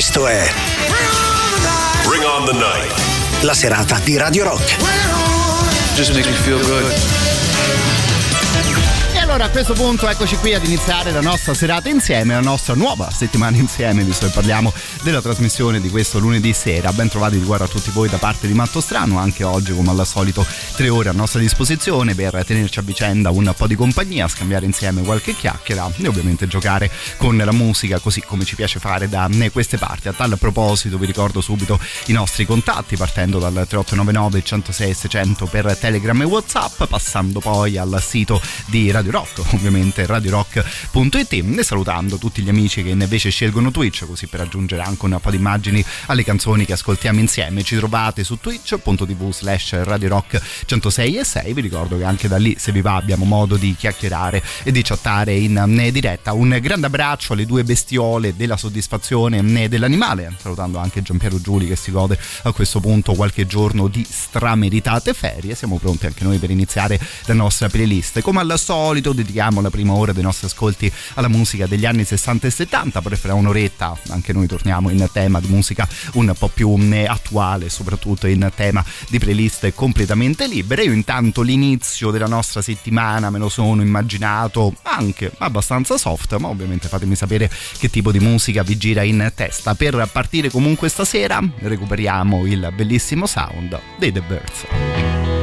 Questo è Bring on the night. la serata di Radio Rock. Just makes me feel good. Allora a questo punto eccoci qui ad iniziare la nostra serata insieme, la nostra nuova settimana insieme, visto che parliamo della trasmissione di questo lunedì sera. Ben trovati di cuore a tutti voi da parte di Matto Strano, anche oggi come al solito tre ore a nostra disposizione per tenerci a vicenda un po' di compagnia, scambiare insieme qualche chiacchiera e ovviamente giocare con la musica così come ci piace fare da queste parti. A tal proposito vi ricordo subito i nostri contatti partendo dal 3899 106 600 per Telegram e Whatsapp, passando poi al sito di Radio Rock, ovviamente radiorock.it e salutando tutti gli amici che invece scelgono Twitch così per aggiungere anche un po' di immagini alle canzoni che ascoltiamo insieme. Ci trovate su twitch.tv slash Radio Rock 106 e 6. Vi ricordo che anche da lì, se vi va, abbiamo modo di chiacchierare e di chattare in diretta. Un grande abbraccio alle due bestiole della soddisfazione dell'animale, salutando anche Giampiero Giuli che si gode a questo punto qualche giorno di strameritate ferie. Siamo pronti anche noi per iniziare la nostra playlist. Come al solito, dedichiamo la prima ora dei nostri ascolti alla musica degli anni 60 e 70. Poi fra un'oretta anche noi torniamo in tema di musica un po' più attuale, soprattutto in tema di playlist completamente libere. Io intanto l'inizio della nostra settimana me lo sono immaginato anche abbastanza soft, ma ovviamente fatemi sapere che tipo di musica vi gira in testa. Per partire comunque stasera recuperiamo il bellissimo sound dei The Birds.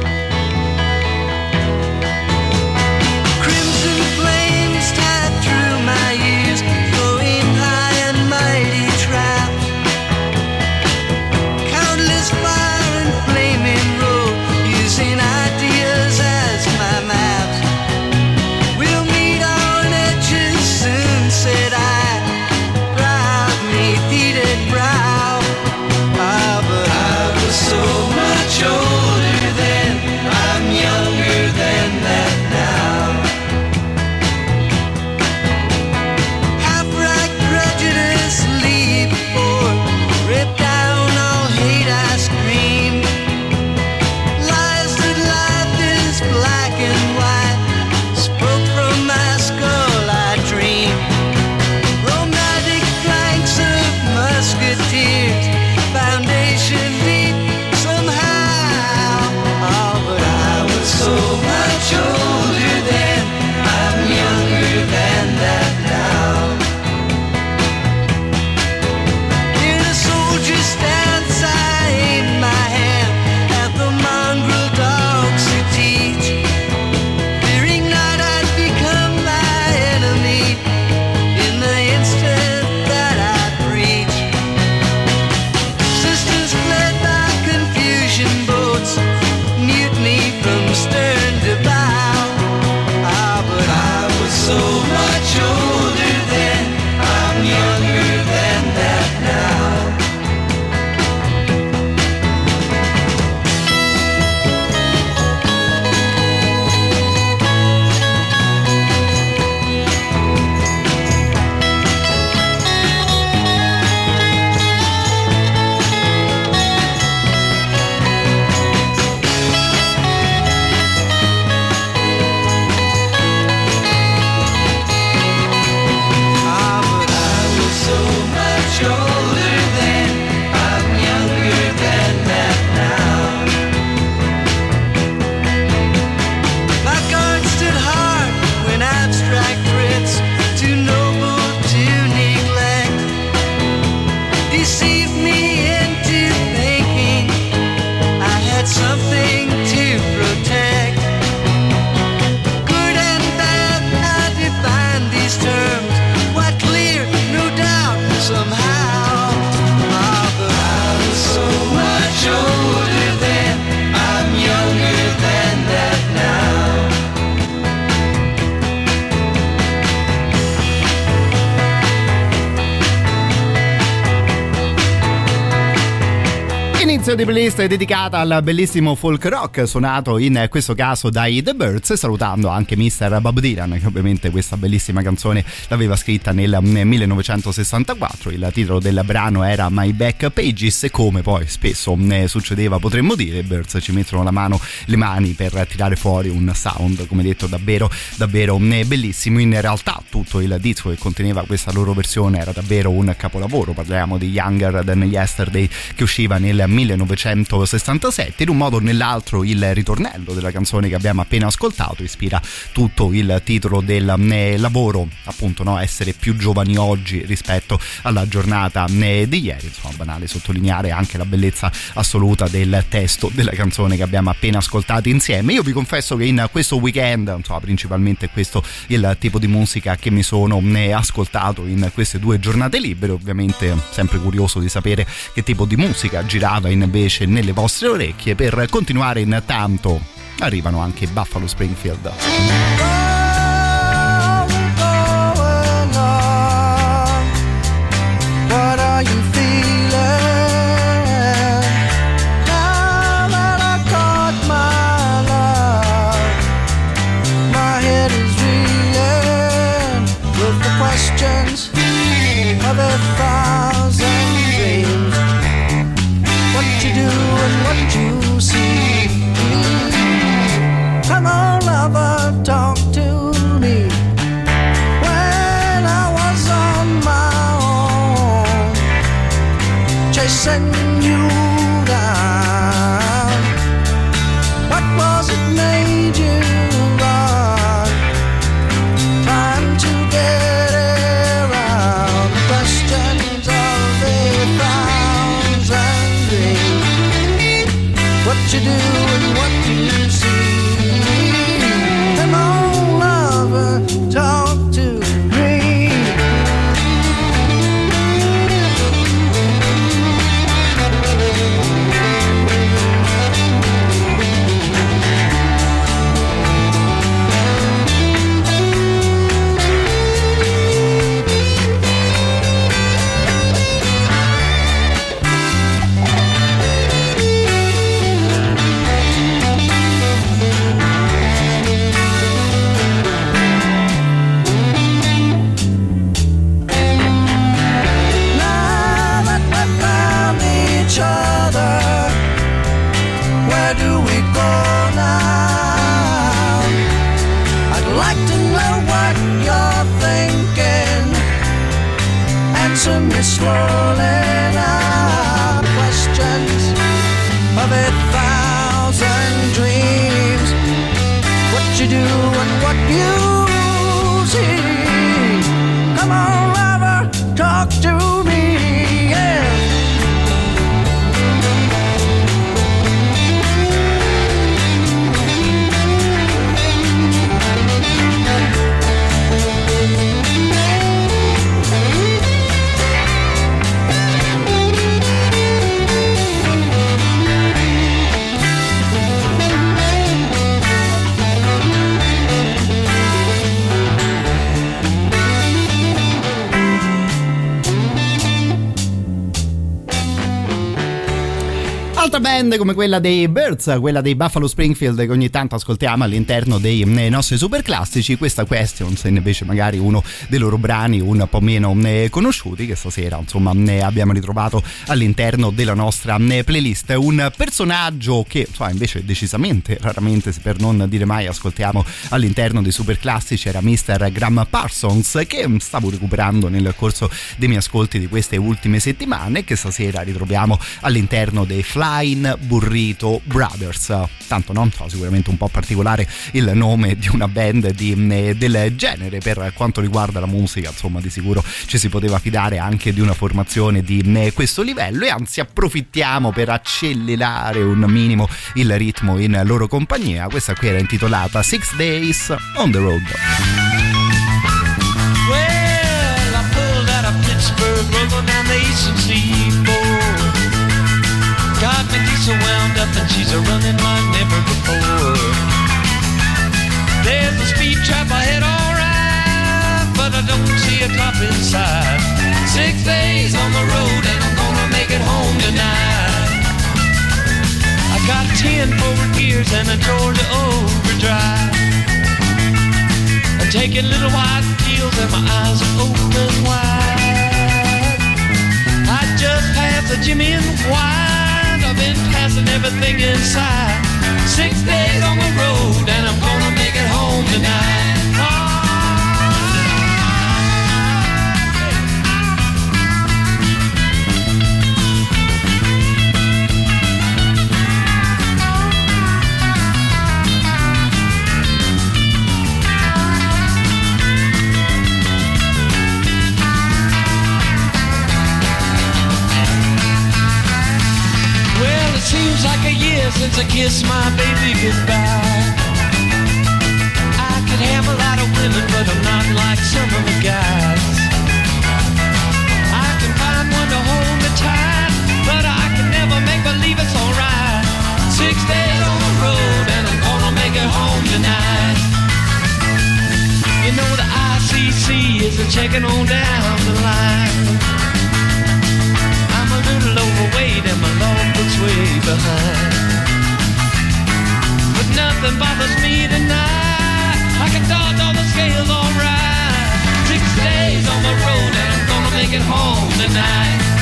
Di playlist è dedicata al bellissimo folk rock suonato in questo caso dai The Birds salutando anche Mr. Bob Dylan che ovviamente questa bellissima canzone l'aveva scritta nel 1964 il titolo del brano era My Back Pages e come poi spesso eh, succedeva potremmo dire i Birds ci mettono la mano, le mani per tirare fuori un sound come detto davvero davvero eh, bellissimo. In realtà tutto il disco che conteneva questa loro versione era davvero un capolavoro. Parliamo di Younger Than Yesterday che usciva nel 1967. In un modo o nell'altro il ritornello della canzone che abbiamo appena ascoltato ispira tutto il titolo del eh, lavoro, appunto no? essere più giovani oggi rispetto alla giornata eh, di ieri. Insomma, banale sottolineare anche la bellezza assoluta del testo della canzone che abbiamo appena ascoltato insieme. Io vi confesso che in questo weekend, insomma, principalmente questo il tipo di musica che mi sono eh, ascoltato in queste due giornate libere, ovviamente sempre curioso di sapere che tipo di musica girava invece nelle vostre orecchie. Per continuare intanto arrivano anche Buffalo Springfield. slow. Altra band come quella dei Birds, quella dei Buffalo Springfield che ogni tanto ascoltiamo all'interno dei eh, nostri super classici, questa Questions invece magari uno dei loro brani un po' meno eh, conosciuti che stasera insomma eh, abbiamo ritrovato all'interno della nostra eh, playlist. Un personaggio che insomma, invece decisamente, raramente per non dire mai ascoltiamo all'interno dei super classici era Mr. Graham Parsons che stavo recuperando nel corso dei miei ascolti di queste ultime settimane che stasera ritroviamo all'interno dei Flying Burrito Brothers. Tanto no, so, sicuramente un po' particolare il nome di una band di, eh, del genere per quanto riguarda la musica, insomma di sicuro ci si poteva fidare anche di una formazione di eh, questo livello e anzi approfittiamo per accelerare un minimo il ritmo in loro compagnia. Questa qui era intitolata Six Days on the Road. Well, I pulled out of Pittsburgh, rolling down the eastern seaboard. so wound up and she's a running like never before. There's a speed trap ahead, alright, but I don't see a cop inside. Six days on the road and I'm gonna make it home tonight. I got ten forward gears and a Georgia overdrive. I'm taking little white pills and my eyes are open wide. I just passed a Jimmy and White. I've been passing everything inside. Six days on the road and I'm gonna make it home tonight. Like a year since I kissed my baby goodbye. I could have a lot of women, but I'm not like some of the guys. I can find one to hold me tight, but I can never make believe it's alright. Six days on the road, and I'm gonna make it home tonight. You know the ICC is a checking on down the line. I'm a little overweight and my logbook's way behind. Nothing bothers me tonight. I can dodge all the scales alright. Six days on the road and I'm gonna make it home tonight.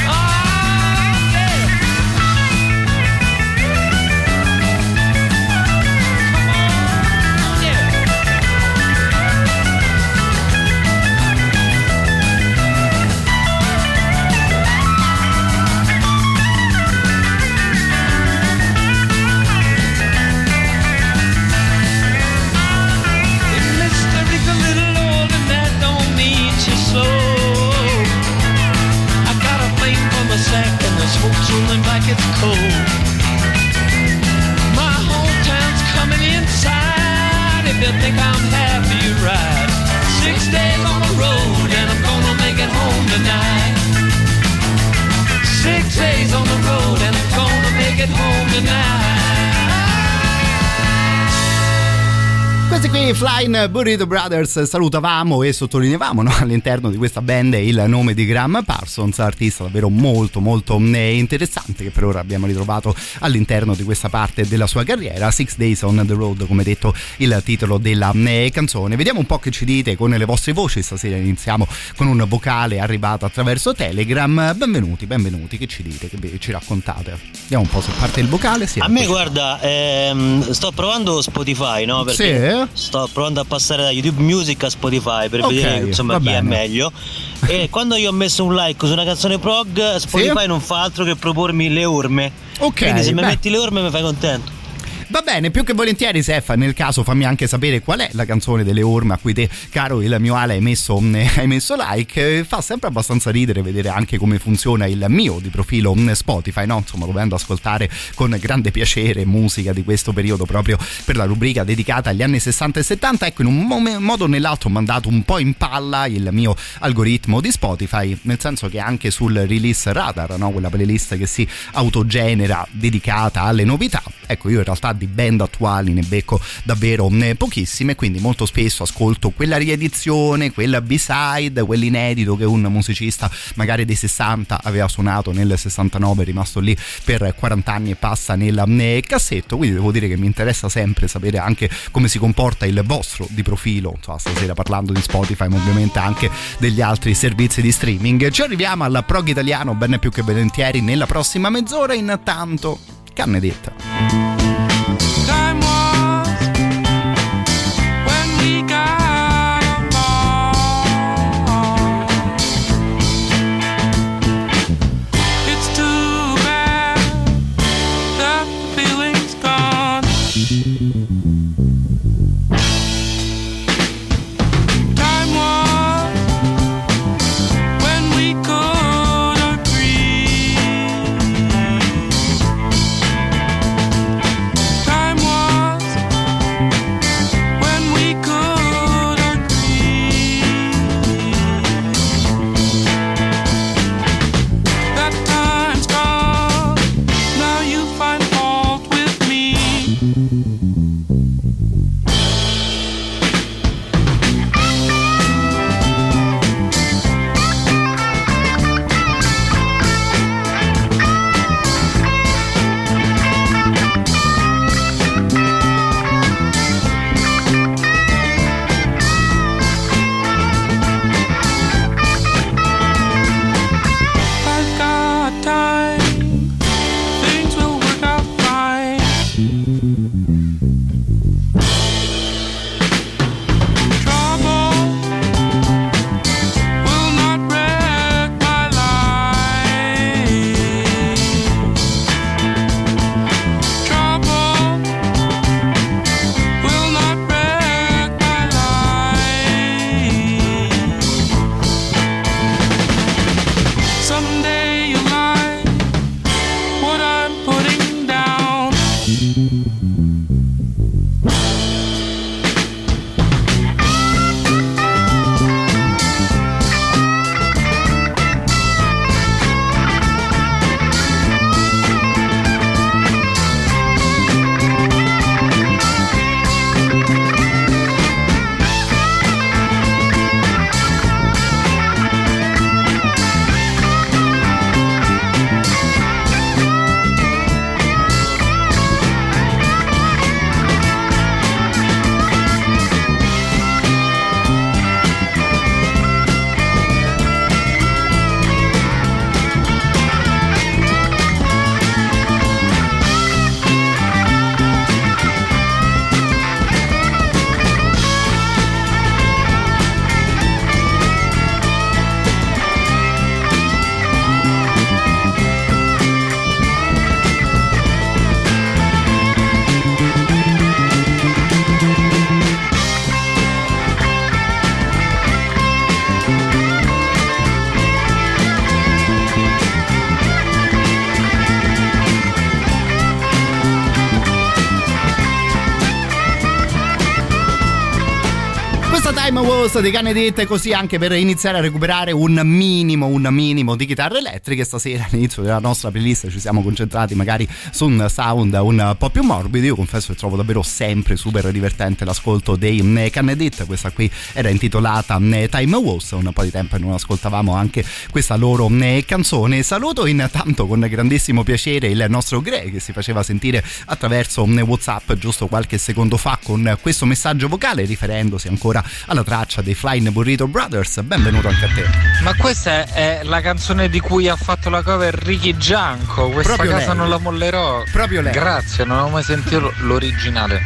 Rolling like it's cold. My hometown's coming inside. If you think I'm happy, you're right. Six days on the road and I'm gonna make it home tonight. Six days on the road and I'm gonna make it home tonight. Questi qui Flying Burrito Brothers salutavamo e sottolineavamo no, all'interno di questa band il nome di Graham Parsons, artista davvero molto molto eh, interessante che per ora abbiamo ritrovato all'interno di questa parte della sua carriera. Six Days on the Road, come detto il titolo della eh, canzone. Vediamo un po' che ci dite con le vostre voci. Stasera iniziamo con un vocale arrivato attraverso Telegram. Benvenuti, benvenuti. Che ci dite? Che ci raccontate? Vediamo un po' se parte il vocale. Sì, A me guarda, ehm, sto provando Spotify, no? Perché Sì? Sto provando a passare da YouTube Music a Spotify per Ok, vedere insomma chi è bene. meglio. e quando io ho messo un like su una canzone prog, Spotify Sì? non fa altro che propormi le orme. Ok, Quindi se mi beh. metti le orme mi fai contento. Va bene, più che volentieri, Sef, nel caso fammi anche sapere qual è la canzone delle orme a cui te, caro il mio Ale, hai messo, mm, hai messo like. Eh, Fa sempre abbastanza ridere vedere anche come funziona il mio di profilo mm, Spotify, no? Insomma, dovendo ascoltare con grande piacere musica di questo periodo proprio per la rubrica dedicata agli anni 60 e 70. Ecco, in un mo- modo o nell'altro ho mandato un po' in palla il mio algoritmo di Spotify, nel senso che anche sul release radar, no? quella playlist che si autogenera dedicata alle novità, ecco io in realtà di band attuali ne becco davvero eh, pochissime, quindi molto spesso ascolto quella riedizione, quella B-side, quell'inedito che un musicista magari dei 60 aveva suonato nel 69, è rimasto lì per 40 anni e passa nel eh, cassetto, quindi devo dire che mi interessa sempre sapere anche come si comporta il vostro di profilo, insomma, stasera parlando di Spotify, ma ovviamente anche degli altri servizi di streaming. Ci arriviamo al prog italiano, bene più che volentieri, nella prossima mezz'ora, intanto canne detta. Di Canedette così anche per iniziare a recuperare un minimo, un minimo di chitarre elettriche. Stasera all'inizio della nostra playlist ci siamo concentrati magari su un sound un po' più morbido. Io confesso che trovo davvero sempre super divertente l'ascolto dei mm, Canedette. Questa qui era intitolata mm, Time Was. Un po' di tempo non ascoltavamo anche questa loro mm, canzone. Saluto intanto con grandissimo piacere il nostro Greg che si faceva sentire attraverso WhatsApp giusto qualche secondo fa con questo messaggio vocale riferendosi ancora alla traccia dei Flying Burrito Brothers. Benvenuto anche a te. Ma questa è la canzone di cui ha fatto la cover Ricky Gianco. Questa Proprio casa lei. non la mollerò. Proprio lei. Grazie, non ho mai sentito l'originale.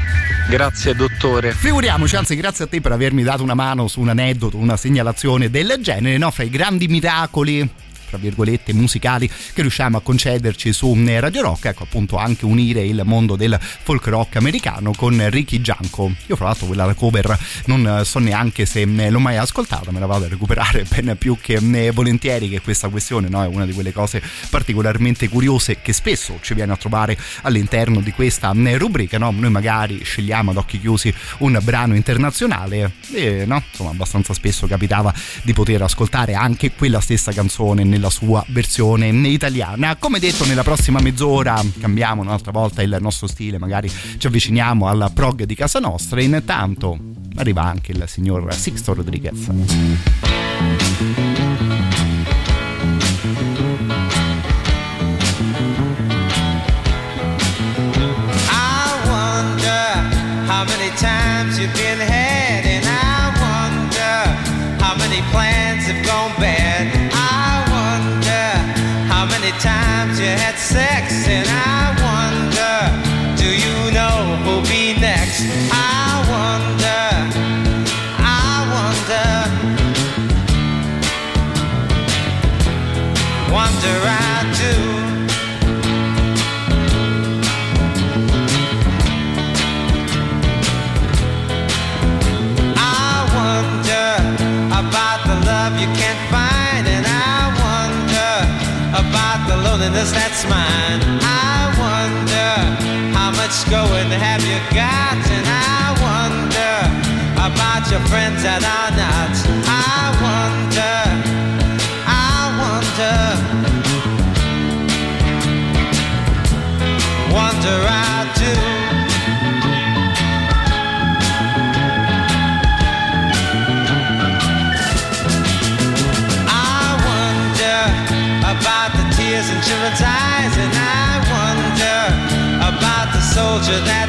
Grazie, dottore. Figuriamoci, anzi, grazie a te per avermi dato una mano su un aneddoto, una segnalazione del genere, no? Fra i grandi miracoli tra virgolette musicali che riusciamo a concederci su eh, Radio Rock ecco appunto anche unire il mondo del folk rock americano con Ricky Gianco io fra l'altro quella cover non eh, so neanche se eh, l'ho mai ascoltata me la vado a recuperare ben più che volentieri che questa questione no? è una di quelle cose particolarmente curiose che spesso ci viene a trovare all'interno di questa rubrica no? noi magari scegliamo ad occhi chiusi un brano internazionale e no? insomma abbastanza spesso capitava di poter ascoltare anche quella stessa canzone nella sua versione italiana. Come detto nella prossima mezz'ora cambiamo un'altra volta il nostro stile magari ci avviciniamo alla prog di casa nostra. Intanto arriva anche il signor Sixto Rodriguez had sex, loneliness that's mine. I wonder how much going have you got, and I wonder about your friends that are not. And I wonder about the soldier that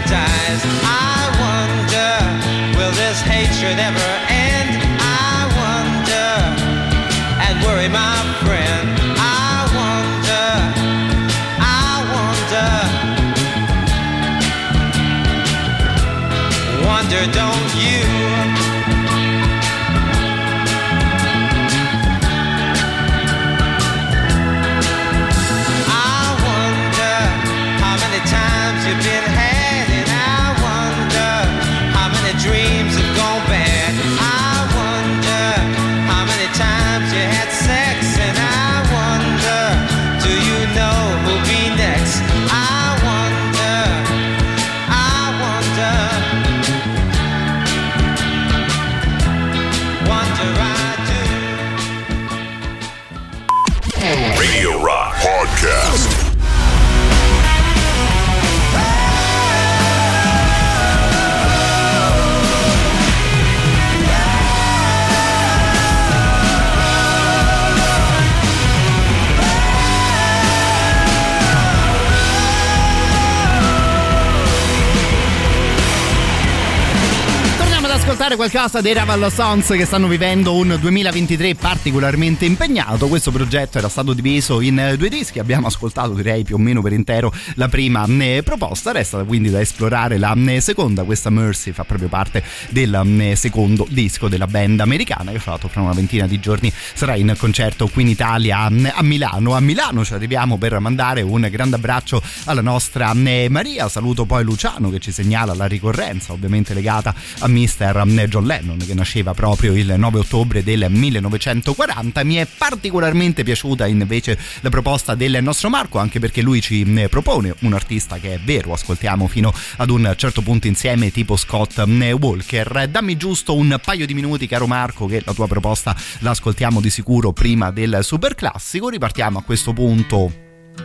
ascoltare qualcosa dei Raval Sons che stanno vivendo un 2023 particolarmente impegnato. Questo progetto era stato diviso in due dischi, abbiamo ascoltato direi più o meno per intero la prima eh, proposta, resta quindi da esplorare la eh, seconda, questa Mercy fa proprio parte del eh, secondo disco della band americana che fra l'altro fra una ventina di giorni sarà in concerto qui in Italia eh, a Milano. A Milano ci arriviamo per mandare un grande abbraccio alla nostra eh, Maria, saluto poi Luciano che ci segnala la ricorrenza ovviamente legata a mister John Lennon che nasceva proprio il 9 ottobre del 1940. Mi è particolarmente piaciuta invece la proposta del nostro Marco anche perché lui ci eh, propone un artista che è vero, ascoltiamo fino ad un certo punto insieme tipo Scott eh, Walker. Dammi giusto un paio di minuti caro Marco che la tua proposta la ascoltiamo di sicuro prima del super classico. Ripartiamo a questo punto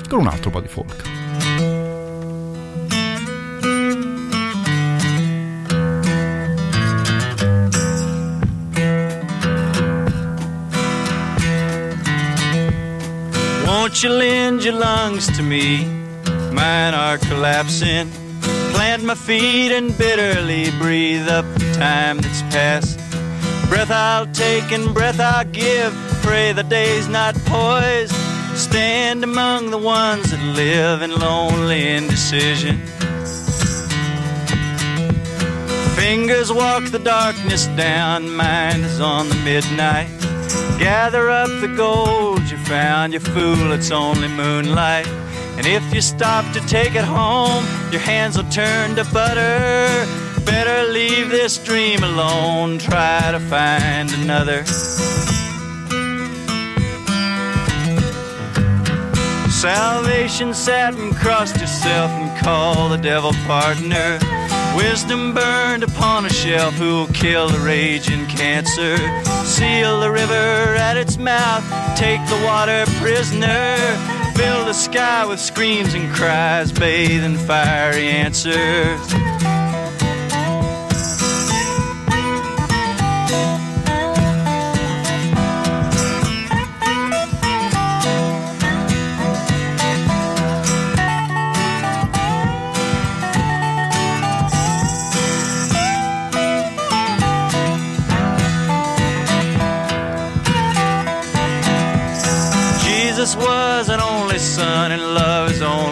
con un altro po' di folk. Won't you lend your lungs to me? Mine are collapsing. Plant my feet and bitterly breathe up the time that's passed. Breath I'll take and breath I'll give. Pray the day's not poised. Stand among the ones that live in lonely indecision. Fingers walk the darkness down, mind is on the midnight. Gather up the gold you found, you fool, it's only moonlight. And if you stop to take it home, your hands will turn to butter. Better leave this dream alone, try to find another. Salvation sat and crossed herself and called the devil partner. Wisdom burned upon a shelf who'll kill the raging cancer. Seal the river at its mouth, take the water prisoner. Fill the sky with screams and cries, bathe in fiery answers.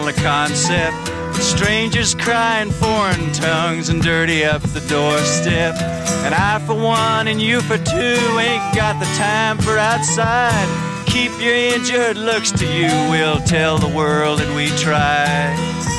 Only concept. Strangers cry in foreign tongues and dirty up the doorstep. And I, for one, and you for two, ain't got the time for outside. Keep your injured looks to you, we'll tell the world that we tried.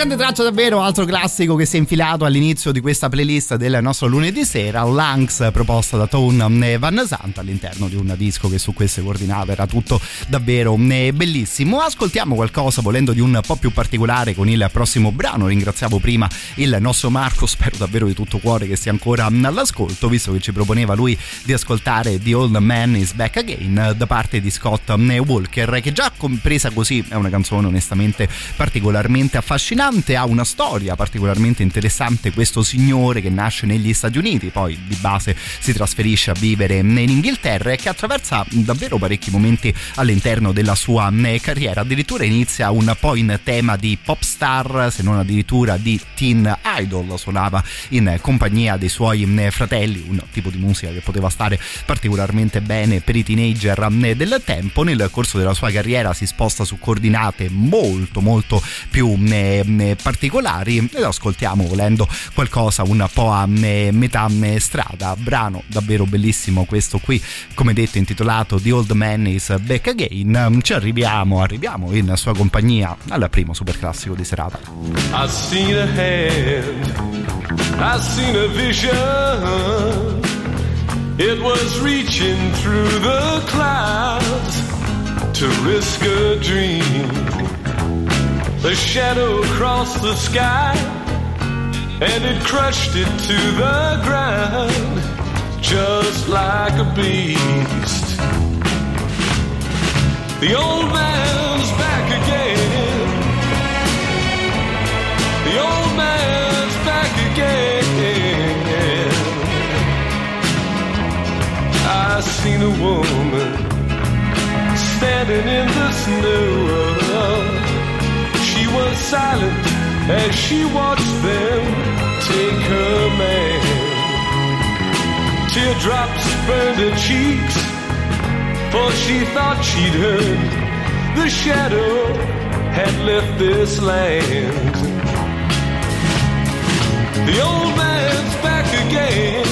Grande traccia davvero, altro classico che si è infilato all'inizio di questa playlist del nostro lunedì sera, Lungs proposta da Tone Van Sant all'interno di un disco che su queste coordinate era tutto davvero eh, bellissimo. Ascoltiamo qualcosa volendo di un po' più particolare con il prossimo brano. Ringraziavo prima il nostro Marco, spero davvero di tutto cuore che sia ancora all'ascolto, visto che ci proponeva lui di ascoltare The Old Man is Back Again da parte di Scott Walker, che già compresa così è una canzone onestamente particolarmente affascinante ha una storia particolarmente interessante questo signore che nasce negli Stati Uniti, poi di base si trasferisce a vivere in Inghilterra e che attraversa davvero parecchi momenti all'interno della sua carriera, addirittura inizia un po' in tema di pop star, se non addirittura di teen idol, suonava in compagnia dei suoi fratelli, un tipo di musica che poteva stare particolarmente bene per i teenager del tempo, nel corso della sua carriera si sposta su coordinate molto molto più particolari ed ascoltiamo volendo qualcosa un po' a metà strada brano davvero bellissimo questo qui come detto intitolato The Old Man is Back Again ci arriviamo arriviamo in sua compagnia al primo super classico di serata I seen a hand, I seen a vision. It was reaching through the clouds to risk a dream. The shadow crossed the sky and it crushed it to the ground just like a beast. The old man's back again. The old man's back again. I seen a woman standing in the snow. Was silent as she watched them take her man. Teardrops burned her cheeks, for she thought she'd heard the shadow had left this land. The old man's back again.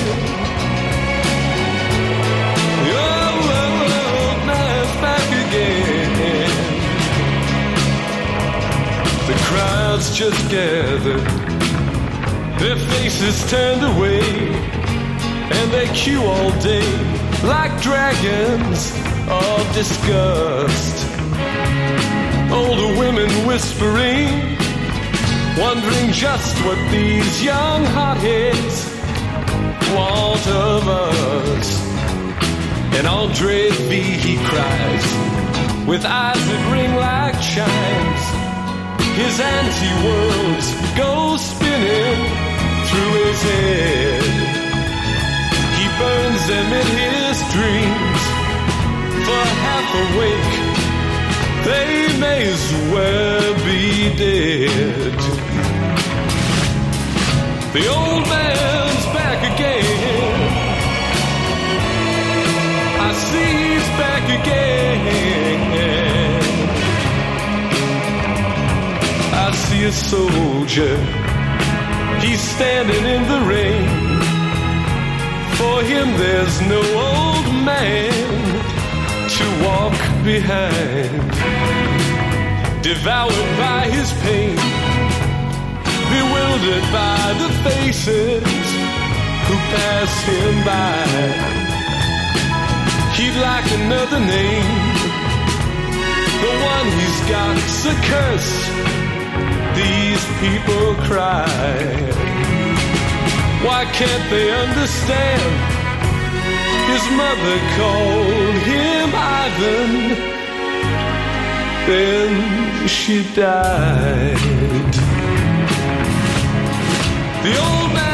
Crowds just gathered, their faces turned away, and they queue all day like dragons of disgust. Older women whispering, wondering just what these young hotheads want of us. And Andre V, he cries, with eyes that ring like chimes. His anti-worlds go spinning through his head. He burns them in his dreams for half awake. They may as well be dead. The old man's back again. I see he's back again. See a soldier. He's standing in the rain. For him, there's no old man to walk behind. Devoured by his pain, bewildered by the faces who pass him by. He'd like another name, the one he's got's a curse. These people cry. Why can't they understand? His mother called him Ivan. Then she died. The old man's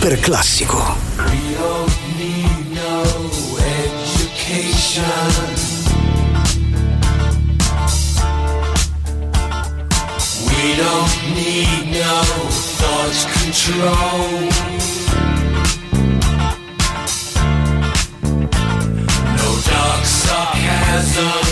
Super classico. We don't need no education. We don't need no thought control. No dark sarcasm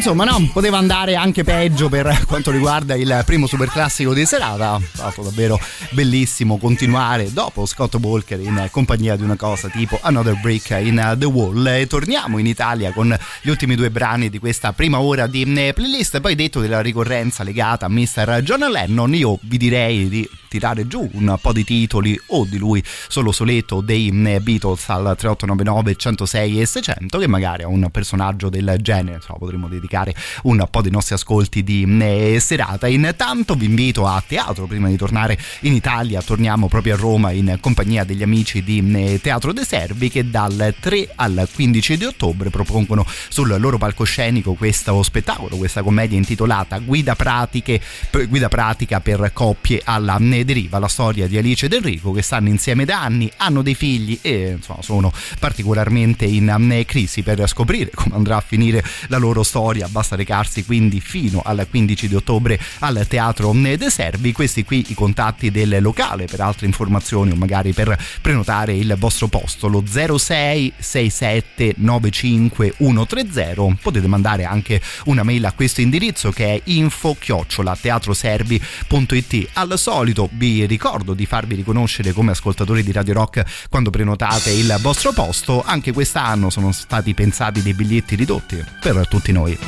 insomma, no, poteva andare anche peggio per quanto riguarda il primo super classico di serata. È stato davvero bellissimo continuare dopo Scott Walker in compagnia di una cosa tipo Another Break in The Wall. E torniamo in Italia con gli ultimi due brani di questa prima ora di eh, playlist. Poi detto della ricorrenza legata a Mr. John Lennon, io vi direi di tirare giù un po' di titoli o di lui solo soletto dei eh, Beatles al 3899 106 e 600 che magari a un personaggio del genere insomma, potremmo dedicare un po' dei nostri ascolti di eh, serata. Intanto vi invito a teatro prima di tornare in Italia torniamo proprio a Roma in compagnia degli amici di eh, Teatro De Servi che dal 3 al 15 di ottobre propongono sul loro palcoscenico questo spettacolo questa commedia intitolata Guida, pratiche, guida pratica per coppie alla deriva la storia di Alice ed Enrico che stanno insieme da anni, hanno dei figli e insomma, sono particolarmente in crisi per scoprire come andrà a finire la loro storia. Basta recarsi quindi fino al 15 di ottobre al Teatro De Servi. Questi qui i contatti del locale per altre informazioni o magari per prenotare il vostro posto, lo 06 67 95 130. Potete mandare anche una mail a questo indirizzo che è info chiocciola teatroservi.it. Al solito vi ricordo di farvi riconoscere come ascoltatori di Radio Rock quando prenotate il vostro posto. Anche quest'anno sono stati pensati dei biglietti ridotti per tutti noi.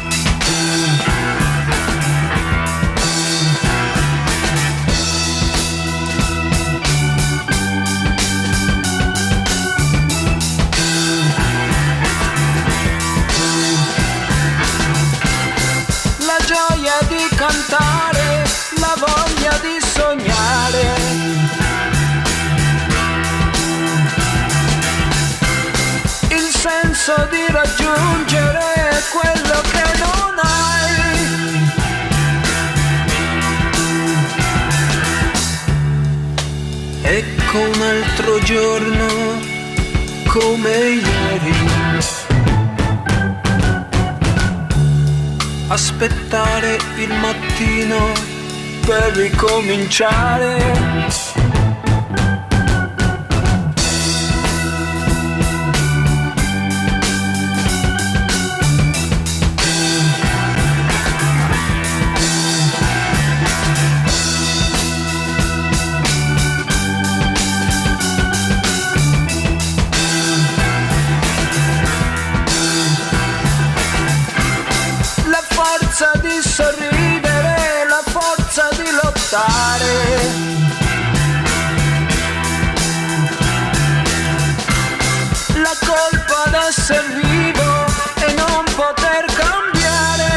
La gioia di cantare, sognare. Il senso di raggiungere quello che non hai. Ecco un altro giorno come ieri. aspettare il mattino per ricominciare. Lottare. La colpa d'essere vivo e non poter cambiare.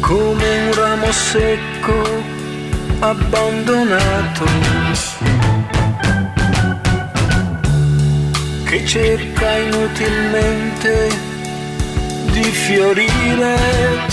Come un ramo secco abbandonato. che cerca inutilmente di fiorire.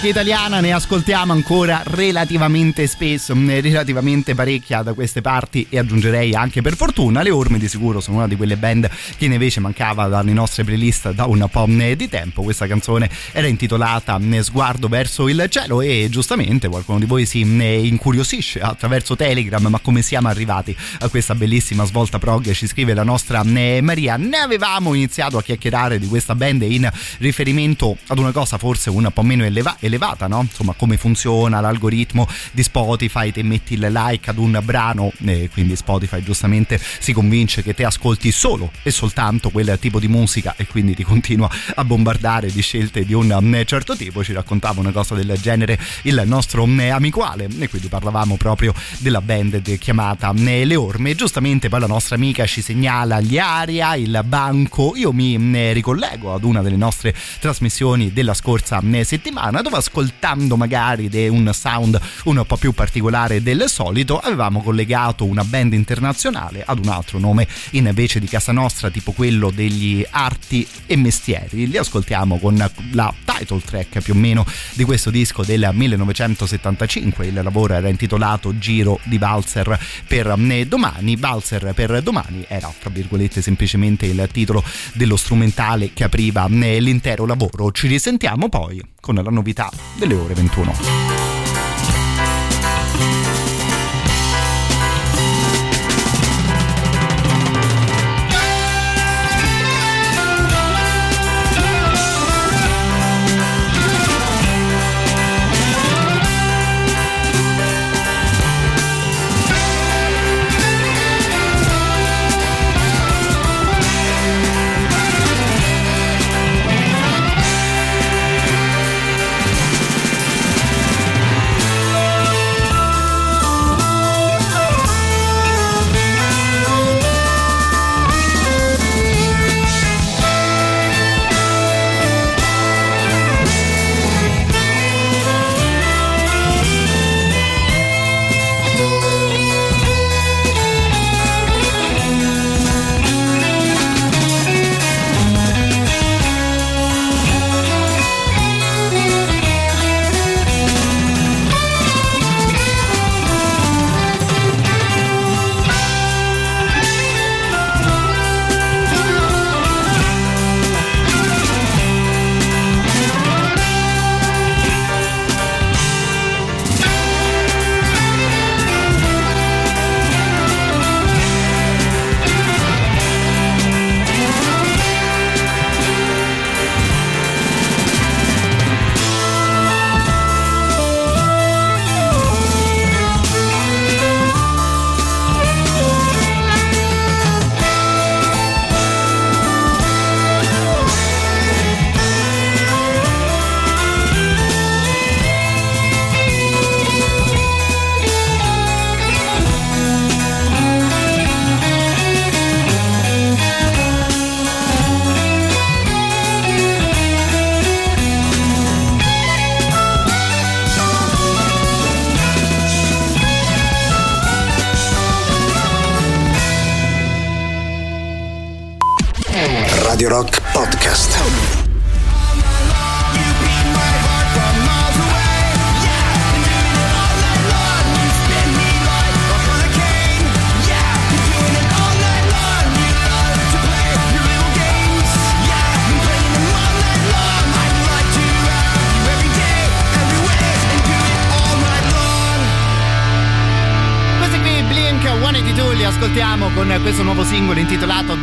Prog music italiana ne ascoltiamo ancora relativamente spesso, mm, relativamente parecchia da queste parti e aggiungerei anche per fortuna le orme di sicuro sono una di quelle band che invece mancava dalle nostre playlist da un po' mm, di tempo. Questa canzone era intitolata mm, Sguardo verso il cielo e giustamente qualcuno di voi si incuriosisce attraverso Telegram ma come siamo arrivati a questa bellissima svolta prog ci scrive la nostra Maria. Ne avevamo iniziato a chiacchierare di questa band in riferimento ad una cosa forse un po' meno eleva- elevata, no? Insomma, come funziona l'algoritmo di Spotify, te metti il like ad un brano e quindi Spotify giustamente si convince che te ascolti solo e soltanto quel tipo di musica e quindi ti continua a bombardare di scelte di un certo tipo. Ci raccontava una cosa del genere il nostro amico Ale e quindi parlavamo proprio della band chiamata Le Orme. Giustamente poi la nostra amica ci segnala gli aria, il banco. Io mi ricollego ad una delle nostre trasmissioni della scorsa settimana dove ascoltando magari un sound un po' più particolare del solito avevamo collegato una band internazionale ad un altro nome invece di casa nostra tipo quello degli arti e mestieri. Li ascoltiamo con la title track più o meno di questo disco del 1975 il lavoro era intitolato Giro di Balzer per domani. Balzer per domani era tra virgolette semplicemente il titolo dello strumentale che apriva l'intero lavoro. Ci risentiamo poi con la novità delle ore 21.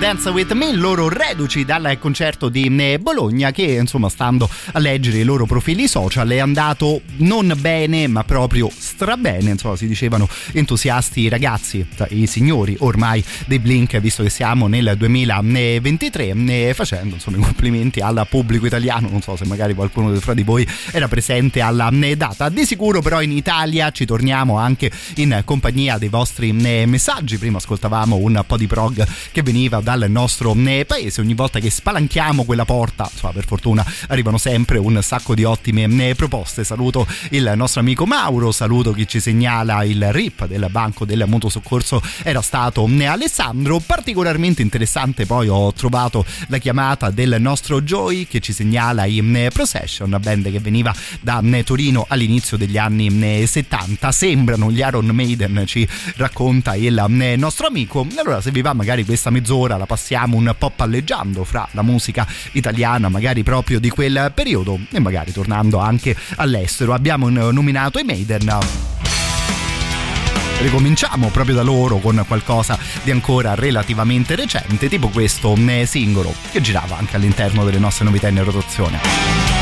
Dance With Me, loro reduci dal concerto di eh, Bologna che insomma stando a leggere i loro profili social è andato non bene ma proprio strabene, insomma si dicevano entusiasti ragazzi, i signori ormai dei Blink visto che siamo nel 2023 eh, facendo insomma i complimenti al pubblico italiano, non so se magari qualcuno fra di voi era presente alla eh, data, di sicuro però in Italia ci torniamo anche in compagnia dei vostri eh, messaggi, prima ascoltavamo un po' di prog che veniva dal nostro eh, paese. Ogni volta che spalanchiamo quella porta, insomma, per fortuna arrivano sempre un sacco di ottime proposte. Saluto il nostro amico Mauro, saluto chi ci segnala il RIP del banco del mutuo soccorso era stato Alessandro. Particolarmente interessante poi ho trovato la chiamata del nostro Joy che ci segnala in Procession, band che veniva da Torino all'inizio degli anni 70. Sembrano gli Iron Maiden, ci racconta il nostro amico. Allora, se vi va, magari questa mezz'ora la passiamo un po' palleggiando fra la musica italiana, magari proprio di quel periodo, e magari tornando anche all'estero. Abbiamo nominato i Maiden ricominciamo proprio da loro con qualcosa di ancora relativamente recente, tipo questo singolo che girava anche all'interno delle nostre novità in rotazione.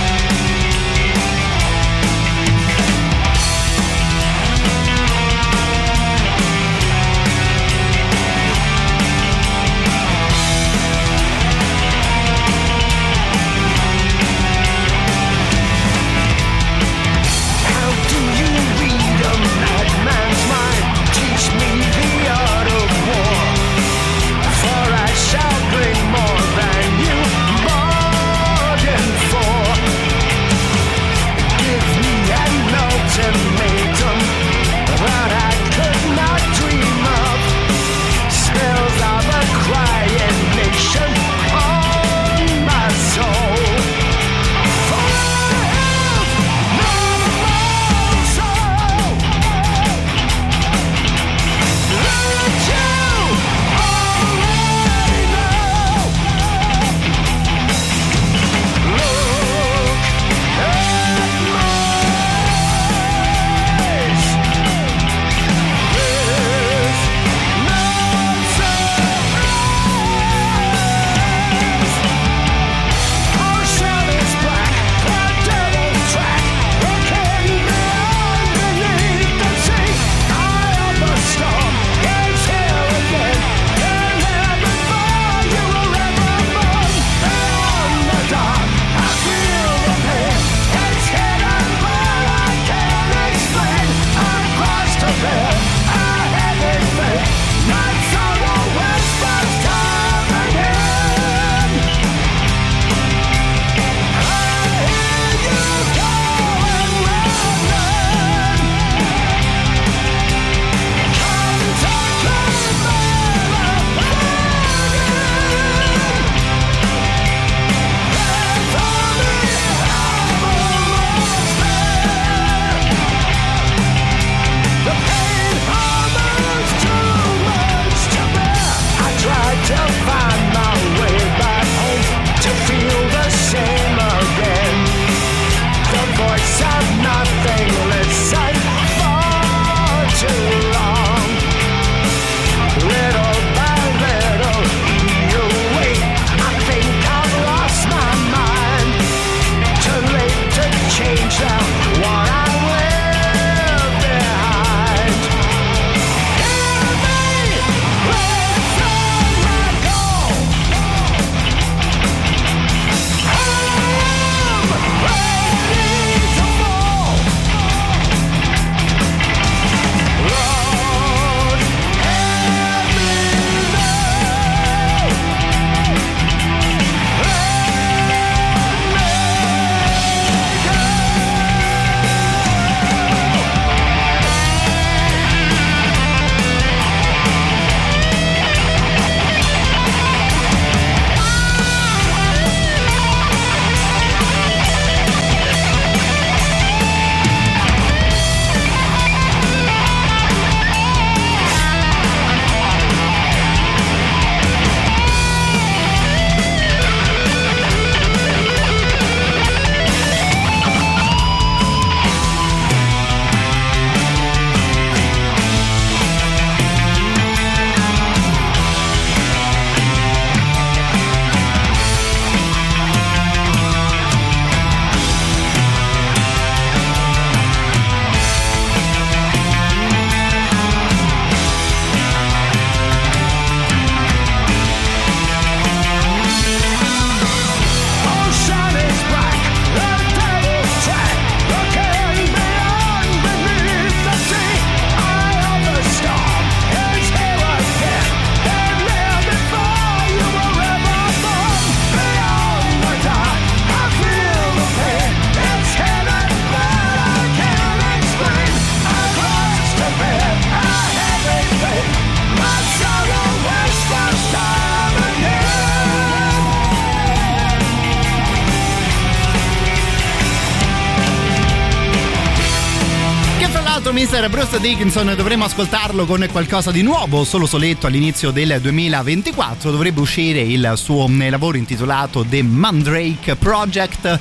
Mr. Bruce Dickinson dovremmo ascoltarlo con qualcosa di nuovo, solo soletto all'inizio del 2024 dovrebbe uscire il suo eh, lavoro intitolato The Mandrake Project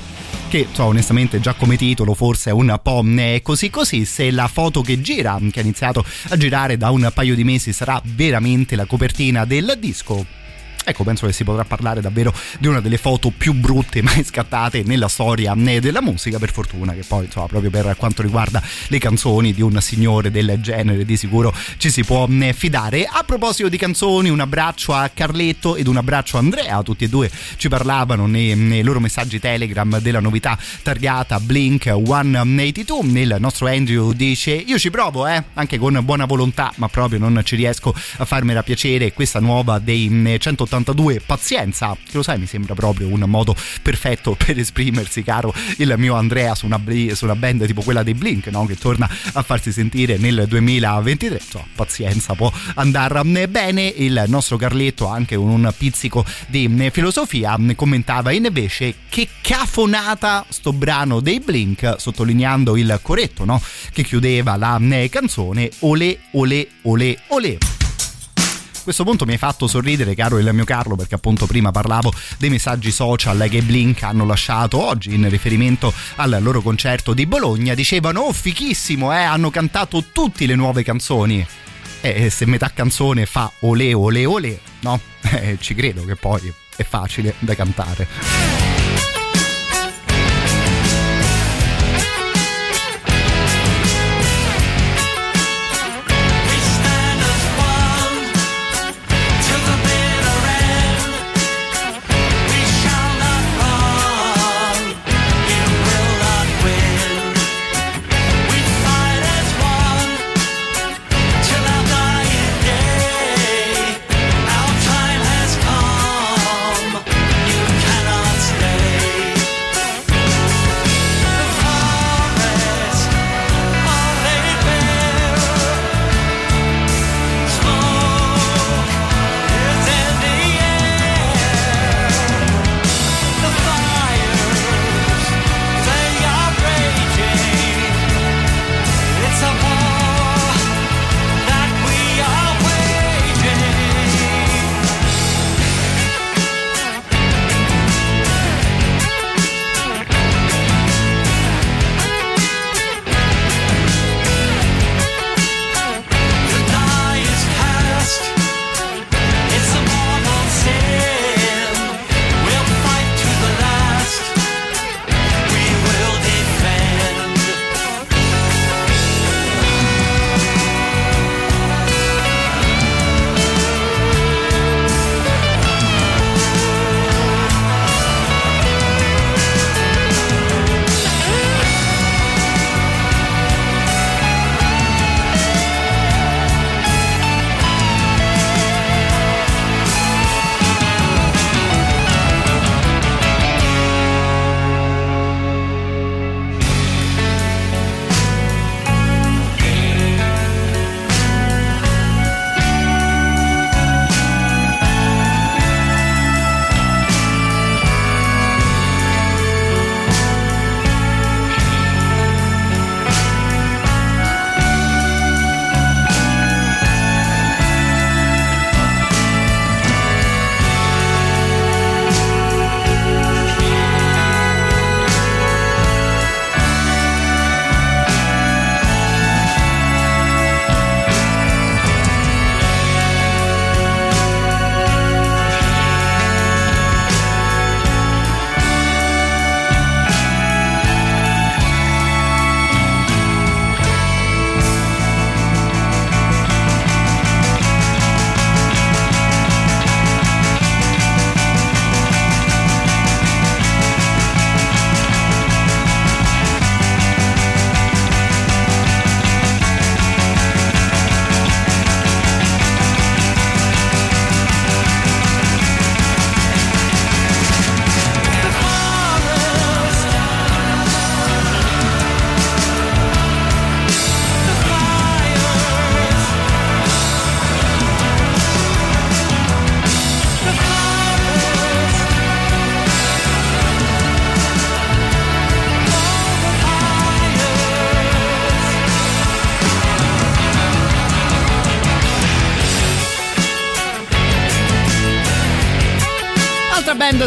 che so, onestamente già come titolo forse è un po' eh, così così se la foto che gira che ha iniziato a girare da un paio di mesi sarà veramente la copertina del disco Ecco, penso che si potrà parlare davvero di una delle foto più brutte mai scattate nella storia della musica, per fortuna che poi, insomma, proprio per quanto riguarda le canzoni di un signore del genere, di sicuro ci si può fidare. A proposito di canzoni, un abbraccio a Carletto ed un abbraccio a Andrea, tutti e due ci parlavano nei, nei loro messaggi Telegram della novità targata Blink 182. Il nostro Andrew dice: Io ci provo, eh, anche con buona volontà, ma proprio non ci riesco a farmela piacere questa nuova dei 180 82 pazienza che lo sai mi sembra proprio un modo perfetto per esprimersi caro il mio Andrea su una, su una band tipo quella dei Blink no? che torna a farsi sentire nel 2023 insomma pazienza può andare bene il nostro Carletto anche con un pizzico di filosofia commentava invece che cafonata sto brano dei Blink sottolineando il corretto no? che chiudeva la canzone Ole Ole Ole Ole questo punto mi hai fatto sorridere, caro il mio Carlo, perché appunto prima parlavo dei messaggi social che Blink hanno lasciato oggi in riferimento al loro concerto di Bologna. Dicevano, oh fichissimo, eh, hanno cantato tutte le nuove canzoni. E se metà canzone fa ole ole ole, no? Eh, ci credo che poi è facile da cantare.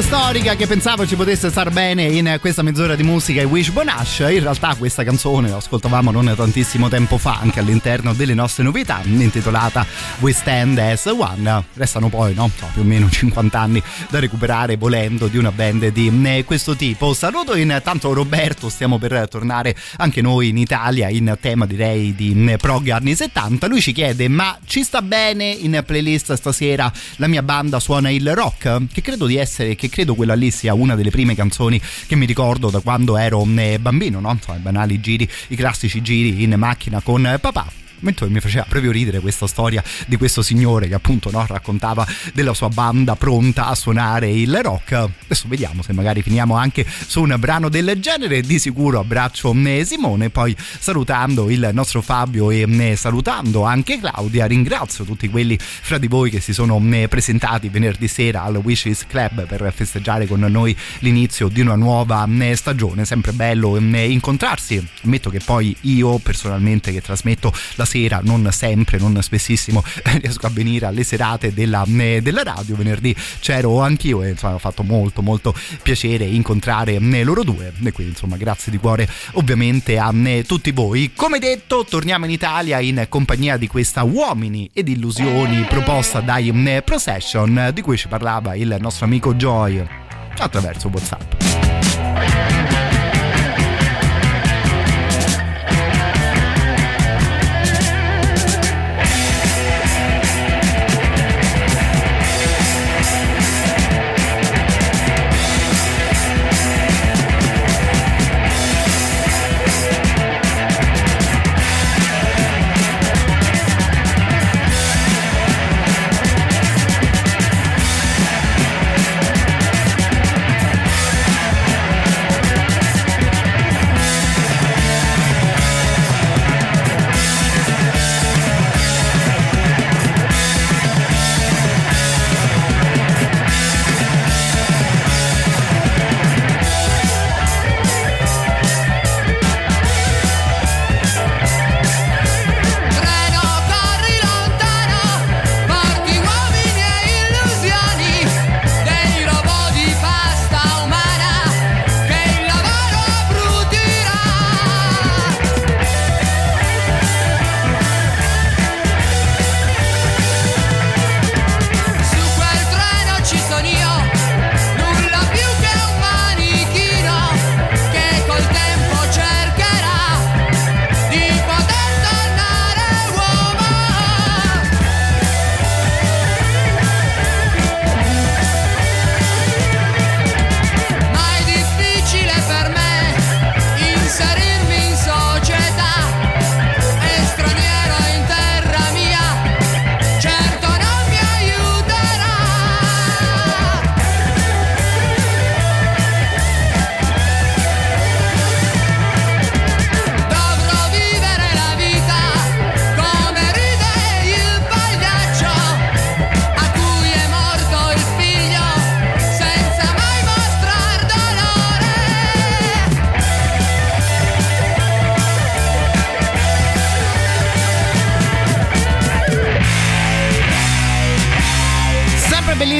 Storica che pensavo ci potesse star bene in questa mezz'ora di musica è Wish Bonash. In realtà questa canzone la ascoltavamo non tantissimo tempo fa anche all'interno delle nostre novità, intitolata We Stand As One. Restano poi, no? So, più o meno 50 anni da recuperare volendo di una band di eh, questo tipo. Saluto intanto Roberto, stiamo per tornare anche noi in Italia in tema direi di eh, prog anni 70. Lui ci chiede ma ci sta bene in playlist stasera la mia banda suona il rock? Che credo di essere, che credo quella lì sia una delle prime canzoni che mi ricordo da quando ero eh, bambino, no? Insomma, i banali giri, i classici giri in macchina con papà mentre mi faceva proprio ridere questa storia di questo signore che appunto no, raccontava della sua banda pronta a suonare il rock. Adesso vediamo se magari finiamo anche su un brano del genere. Di sicuro abbraccio eh, Simone, poi salutando il nostro Fabio e eh, salutando anche Claudia, ringrazio tutti quelli fra di voi che si sono eh, presentati venerdì sera al Wishes Club per festeggiare con noi l'inizio di una nuova stagione. Sempre bello incontrarsi. Ammetto che poi io personalmente che trasmetto la sera, non sempre, non spessissimo riesco a venire alle serate della, eh, della radio. Venerdì c'ero anch'io e insomma ha fatto molto molto piacere incontrare eh, loro due e quindi insomma grazie di cuore ovviamente a eh, tutti voi. Come detto torniamo in Italia in compagnia di questa Uomini ed Illusioni proposta dai Procession di cui ci parlava il nostro amico Joy attraverso Whatsapp.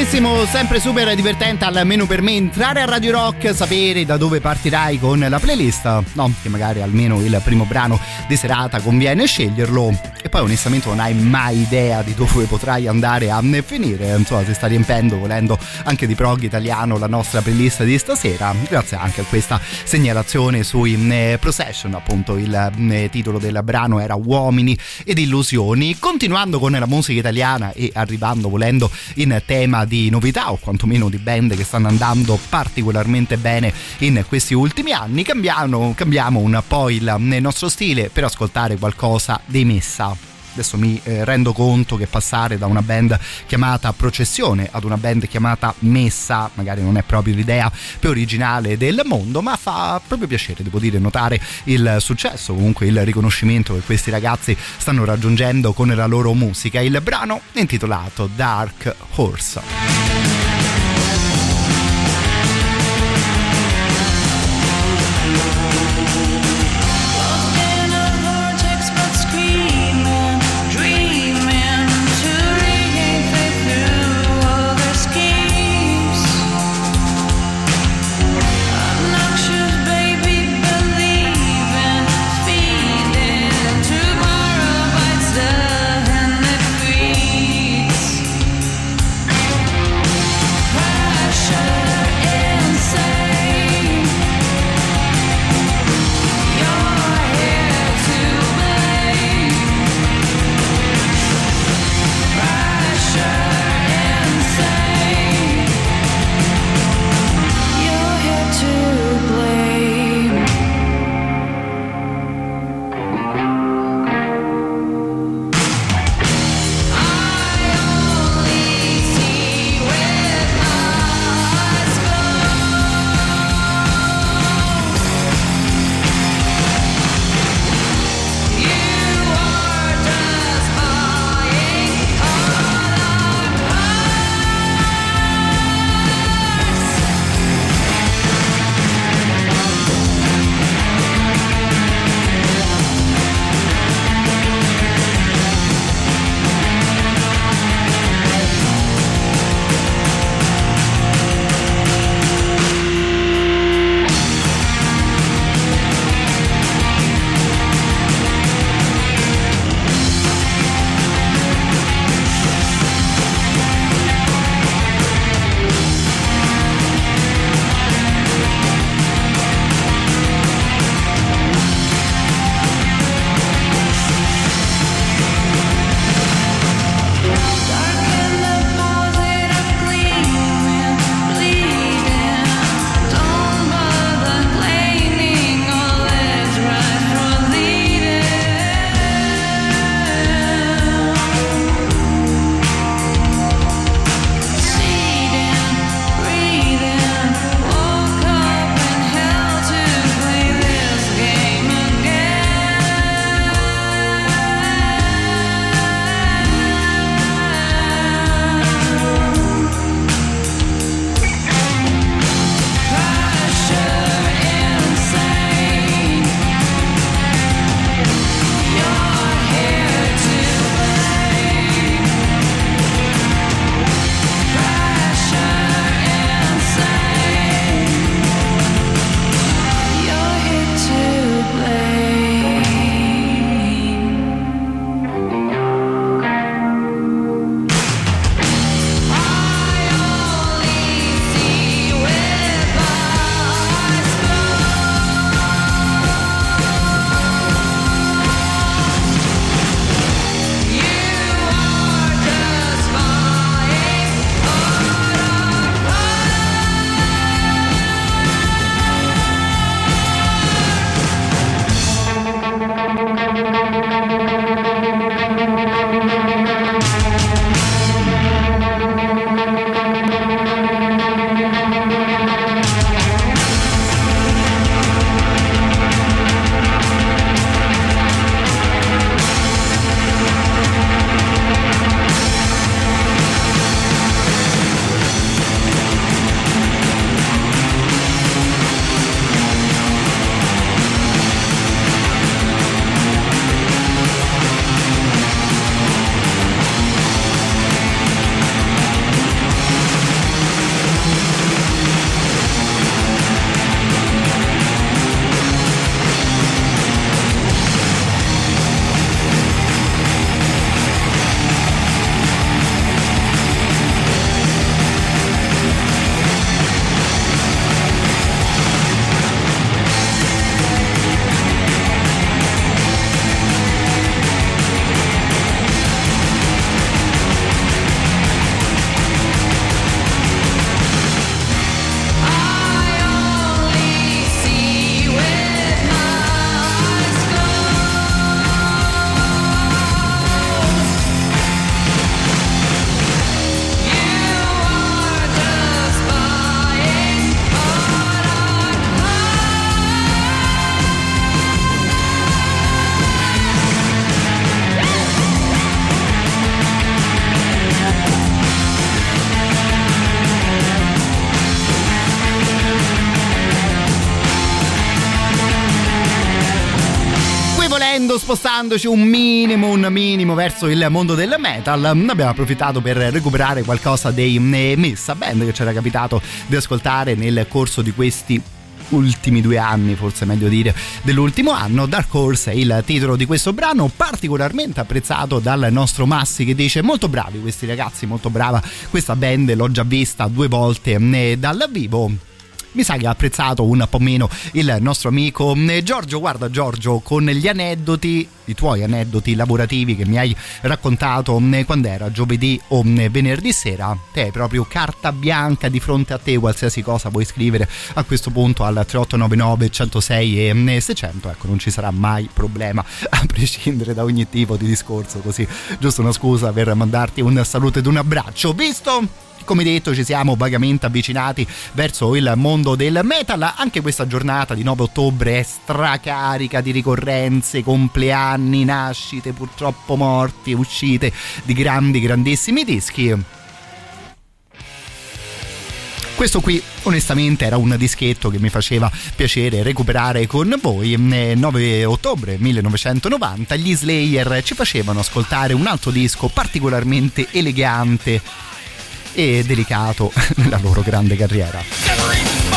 Sempre bellissimo, sempre super divertente almeno per me entrare a Radio Rock, sapere da dove partirai con la playlist, no? Che magari almeno il primo brano di serata conviene sceglierlo. E poi onestamente non hai mai idea di dove potrai andare a finire, insomma si sta riempendo volendo anche di prog italiano la nostra playlist di stasera, grazie anche a questa segnalazione sui eh, Procession, appunto il eh, titolo del brano era Uomini ed Illusioni, continuando con la musica italiana e arrivando volendo in tema di novità o quantomeno di band che stanno andando particolarmente bene in questi ultimi anni, cambiamo, cambiamo un po' il nostro stile per ascoltare qualcosa dei Messa. Adesso mi eh, rendo conto che passare da una band chiamata Processione ad una band chiamata Messa magari non è proprio l'idea più originale del mondo, ma fa proprio piacere, devo dire, notare il successo, comunque il riconoscimento che questi ragazzi stanno raggiungendo con la loro musica. Il brano è intitolato Dark Horse. Spostandoci un minimo, un minimo verso il mondo del metal, abbiamo approfittato per recuperare qualcosa dei eh, Missa Band che ci era capitato di ascoltare nel corso di questi ultimi due anni, forse meglio dire dell'ultimo anno. Dark Horse è il titolo di questo brano, particolarmente apprezzato dal nostro Massi che dice molto bravi questi ragazzi, molto brava questa band, l'ho già vista due volte eh, dal vivo mi sa che ha apprezzato un po' meno il nostro amico eh, Giorgio. Guarda Giorgio, con gli aneddoti, i tuoi aneddoti lavorativi che mi hai raccontato eh, quando era giovedì o eh, venerdì sera, te hai proprio carta bianca di fronte a te, qualsiasi cosa puoi scrivere a questo punto al 3899 106 e 600, ecco non ci sarà mai problema a prescindere da ogni tipo di discorso, così giusto una scusa per mandarti un saluto ed un abbraccio. Visto? Come detto ci siamo vagamente avvicinati verso il mondo del metal anche questa giornata di 9 ottobre è stracarica di ricorrenze compleanni nascite purtroppo morti uscite di grandi grandissimi dischi questo qui onestamente era un dischetto che mi faceva piacere recuperare con voi. 9 ottobre 1990 gli Slayer ci facevano ascoltare un altro disco particolarmente elegante e delicato nella loro grande carriera.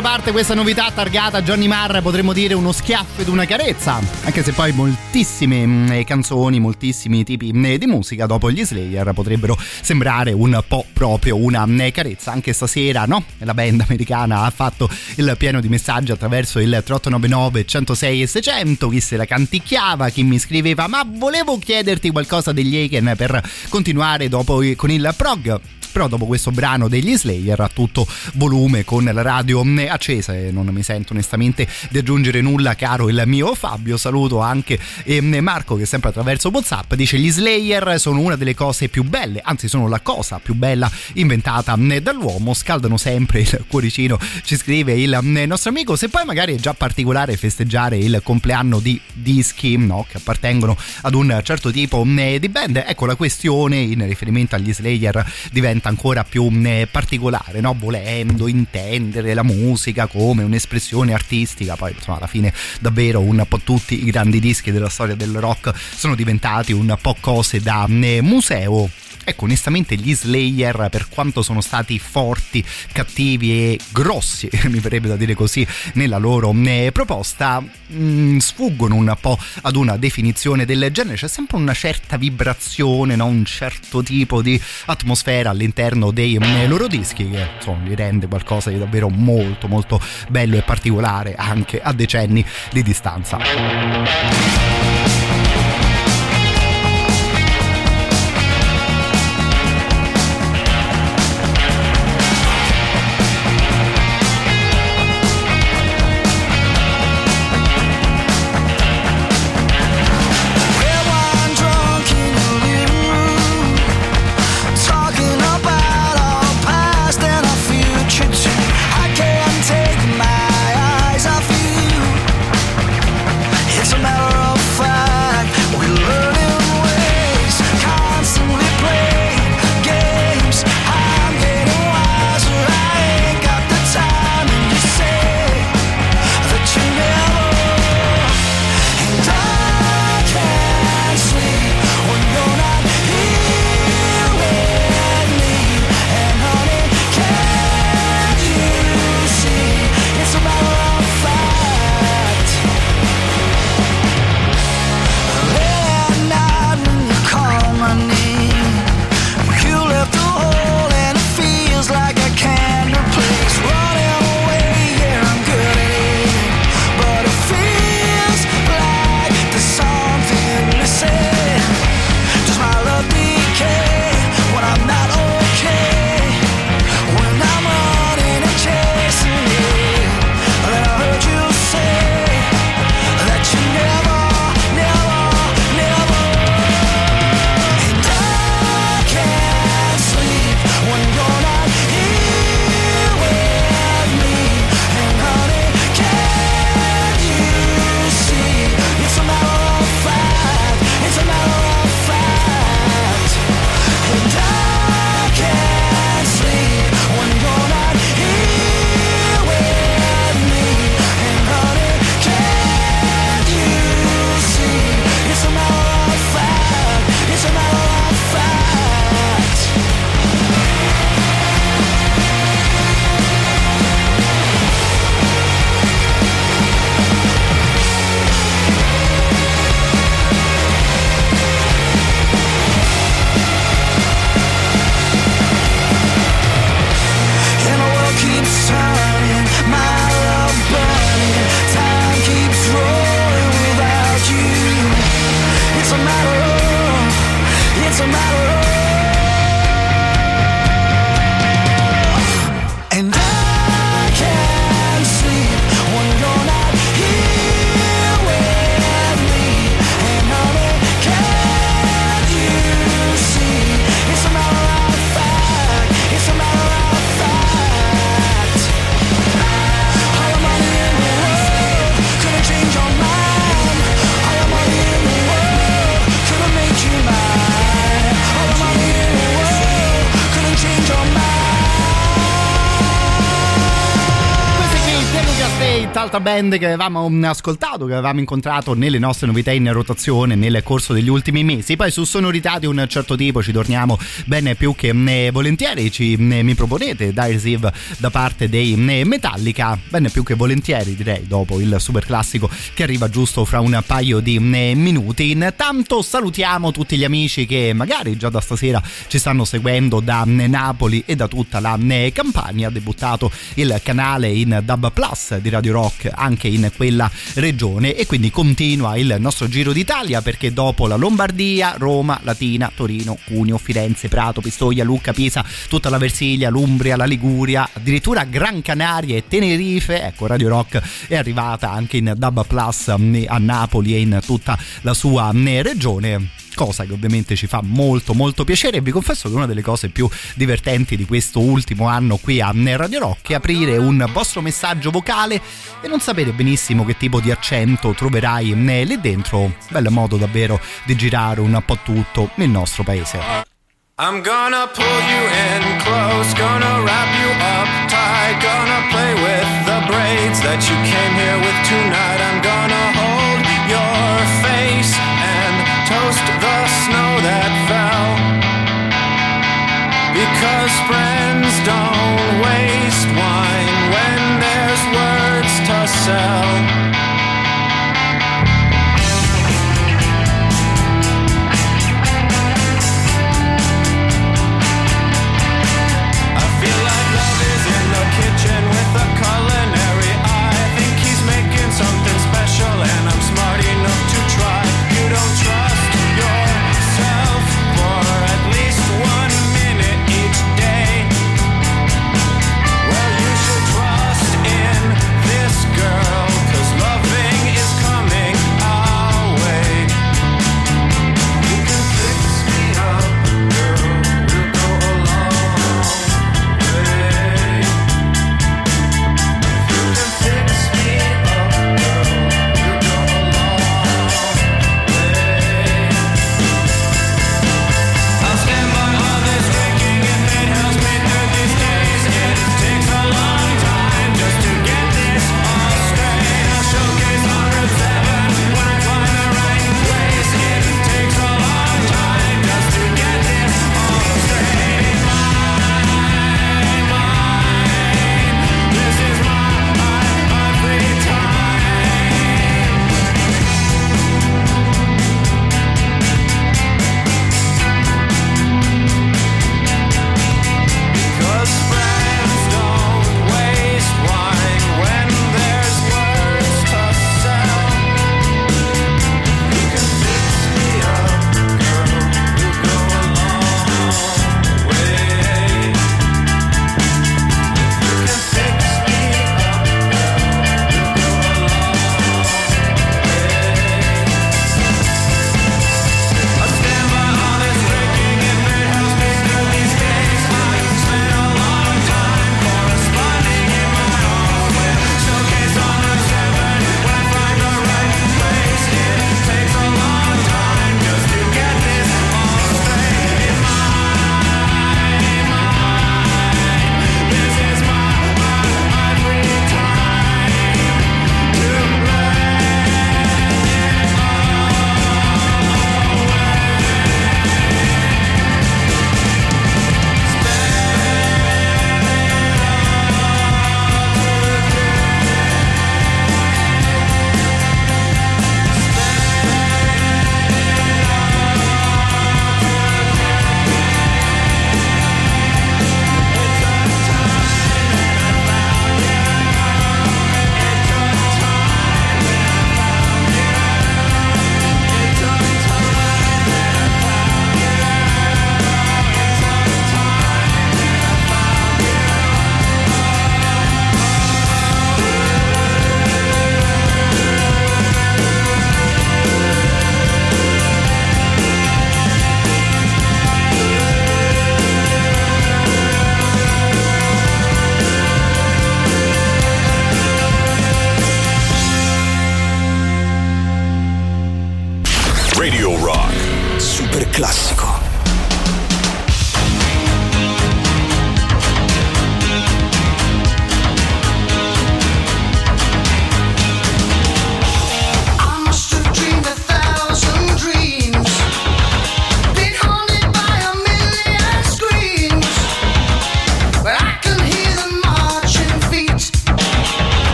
Slayer dall'altra parte questa novità targata a Johnny Marr potremmo dire uno schiaffo ed una carezza anche se poi moltissime mh, canzoni moltissimi tipi mh, di musica dopo gli Slayer potrebbero sembrare un po' proprio una mh, carezza anche stasera no? la band americana ha fatto il pieno di messaggi attraverso il 3899 106 e 600 chi se la canticchiava chi mi scriveva ma volevo chiederti qualcosa degli Aiken per continuare dopo con il prog? Però dopo questo brano degli Slayer a tutto volume con la radio accesa e non mi sento onestamente di aggiungere nulla caro il mio Fabio. Saluto anche eh, Marco che sempre attraverso Whatsapp dice gli Slayer sono una delle cose più belle anzi sono la cosa più bella inventata dall'uomo. Scaldano sempre il cuoricino ci scrive il nostro amico. Se poi magari è già particolare festeggiare il compleanno di dischi no, che appartengono ad un certo tipo di band ecco la questione in riferimento agli Slayer diventa ancora più particolare, no? volendo intendere la musica come un'espressione artistica, poi insomma alla fine davvero un po' tutti i grandi dischi della storia del rock sono diventati un po' cose da eh, museo. Ecco, onestamente gli Slayer, per quanto sono stati forti, cattivi e grossi, mi verrebbe da dire così, nella loro eh, proposta, mh, sfuggono un po' ad una definizione del genere. C'è sempre una certa vibrazione, no? un certo tipo di atmosfera all'interno dei eh, loro dischi che insomma, li rende qualcosa di davvero molto molto bello e particolare anche a decenni di distanza. Band che avevamo mm, ascoltato, che avevamo incontrato nelle nostre novità in rotazione nel corso degli ultimi mesi. Poi su sonorità di un certo tipo ci torniamo bene più che mm, volentieri. Ci, mm, mi proponete Dire Eve da parte dei Metallica, bene più che volentieri direi, dopo il super classico che arriva giusto fra un paio di minuti. Intanto salutiamo tutti gli amici che magari già da stasera ci stanno seguendo da Napoli e da tutta la Campania. Ha debuttato il canale in Dub Plus di Radio Rock anche in quella regione. E quindi continua il nostro giro d'Italia perché dopo la Lombardia, Roma, Latina, Torino, Cuneo, Firenze, Prato, Pistoia, Lucca, Pisa, tutta la Versilia, l'Umbria, la Liguria, addirittura Gran Canaria e Tenerife, ecco Radio Rock è arrivata anche in Dub Plus a Napoli e in tutta la sua regione cosa che ovviamente ci fa molto molto piacere. E vi confesso che una delle cose più divertenti di questo ultimo anno qui a Radio Rock è aprire un vostro messaggio vocale e non sapere benissimo che tipo di accento troverai lì dentro. Bel modo davvero di girare un po' tutto nel nostro paese. I'm gonna pull you in close, gonna wrap you up tight, gonna play with the braids that you came here with tonight. I'm gonna toast the snow that fell. Because friends don't waste wine when there's words to sell.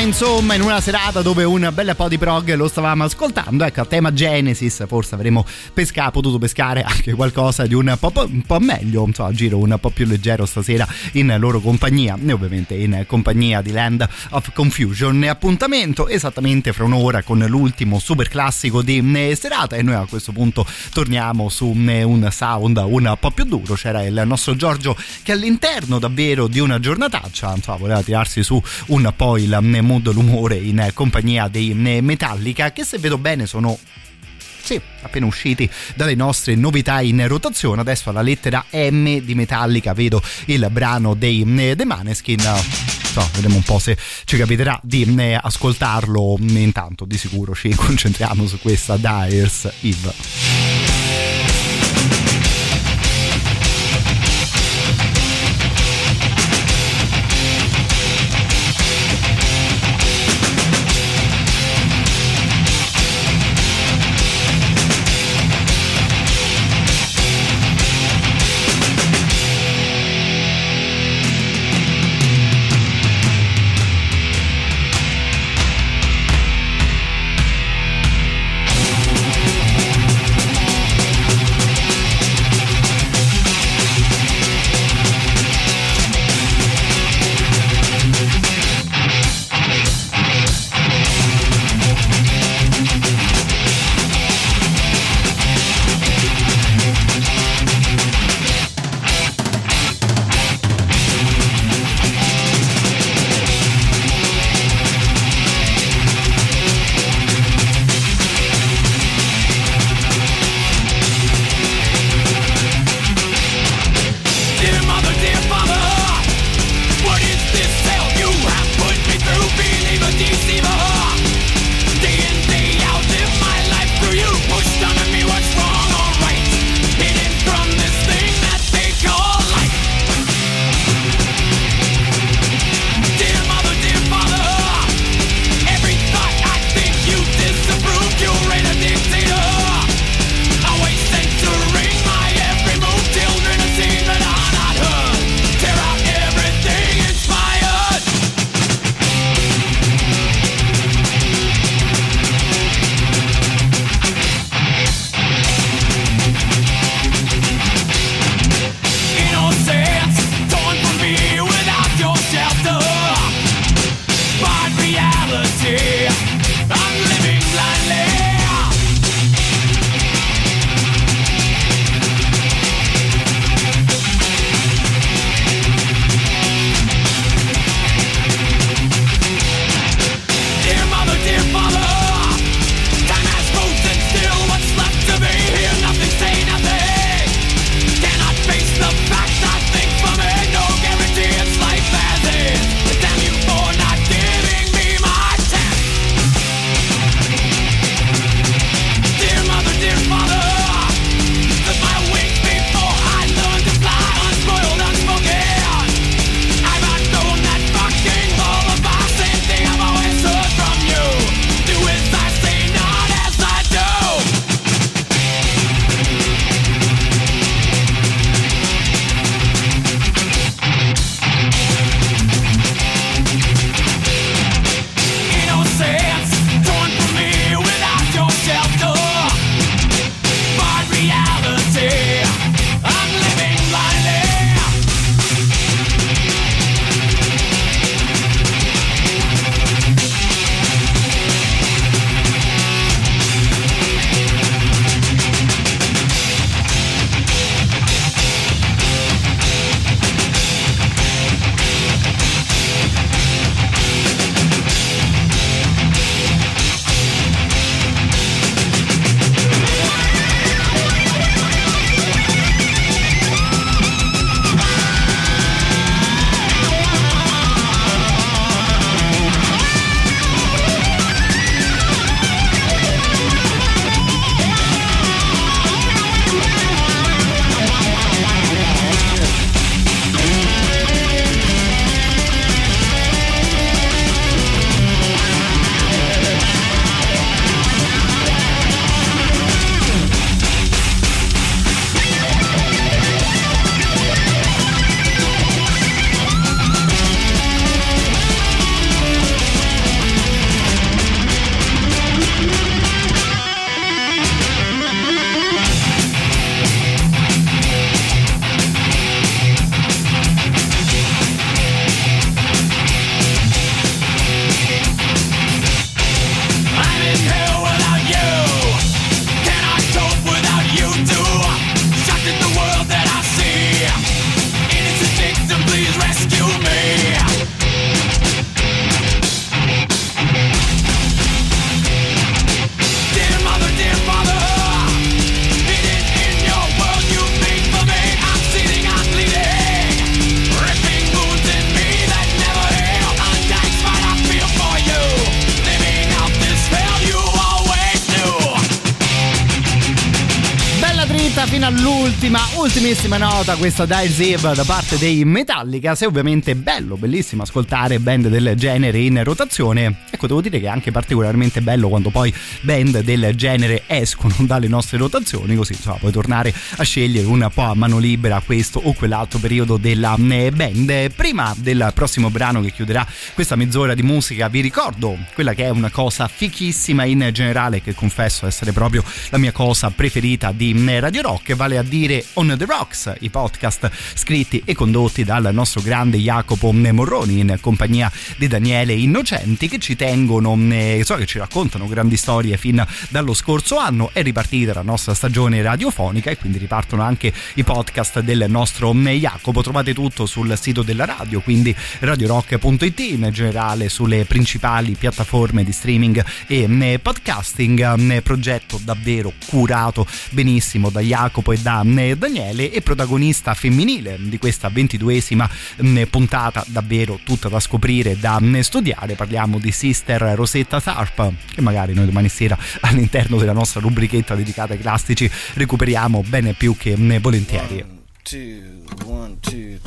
Insomma, insomma, in una serata dove un bel po' di prog lo stavamo ascoltando, ecco, a tema Genesis, forse avremmo pesca, potuto pescare anche qualcosa di un po', un po' meglio, insomma, giro un po' più leggero stasera in loro compagnia e ovviamente in compagnia di Land of Confusion. Appuntamento esattamente fra un'ora con l'ultimo super classico di eh, serata e noi a questo punto torniamo su eh, un sound un po' più duro. C'era il nostro Giorgio che all'interno davvero di una giornataccia, insomma, voleva tirarsi su un po' il mood, l'umore in compagnia dei Metallica, che se vedo bene sono sì, appena usciti dalle nostre novità in rotazione. Adesso alla lettera M di Metallica vedo il brano dei The Maneskin. So, vedremo un po' se ci capiterà di ascoltarlo. Intanto, di sicuro ci concentriamo su questa Dyer's Eve. Fino all'ultima, ultimissima nota questa Dire Ziv da parte dei Metallica. Se ovviamente è bello, bellissimo ascoltare band del genere in rotazione, ecco devo dire che è anche particolarmente bello quando poi band del genere escono dalle nostre rotazioni, così insomma puoi tornare a scegliere un po' a mano libera questo o quell'altro periodo della eh, band. Prima del prossimo brano che chiuderà questa mezz'ora di musica, vi ricordo quella che è una cosa fichissima in generale che confesso essere proprio la mia cosa preferita di eh, Radio Rock, vale a dire On The Rocks, i podcast scritti e condotti dal nostro grande Jacopo Morroni in compagnia di Daniele Innocenti che ci tengono, eh, so che ci raccontano grandi storie fin dallo scorso anno, è ripartita la nostra stagione radiofonica e quindi ripartono anche i podcast del nostro Jacopo, trovate tutto sul sito della radio, quindi radiorock.it, in generale sulle principali piattaforme di streaming e podcasting, progetto davvero curato benissimo da Jacopo e da Daniele e protagonista femminile di questa ventiduesima puntata davvero tutta da scoprire da studiare. Parliamo di Sister Rosetta Tharp che magari noi domani sera all'interno della nostra rubrichetta dedicata ai classici recuperiamo bene più che volentieri. One, two, one, two,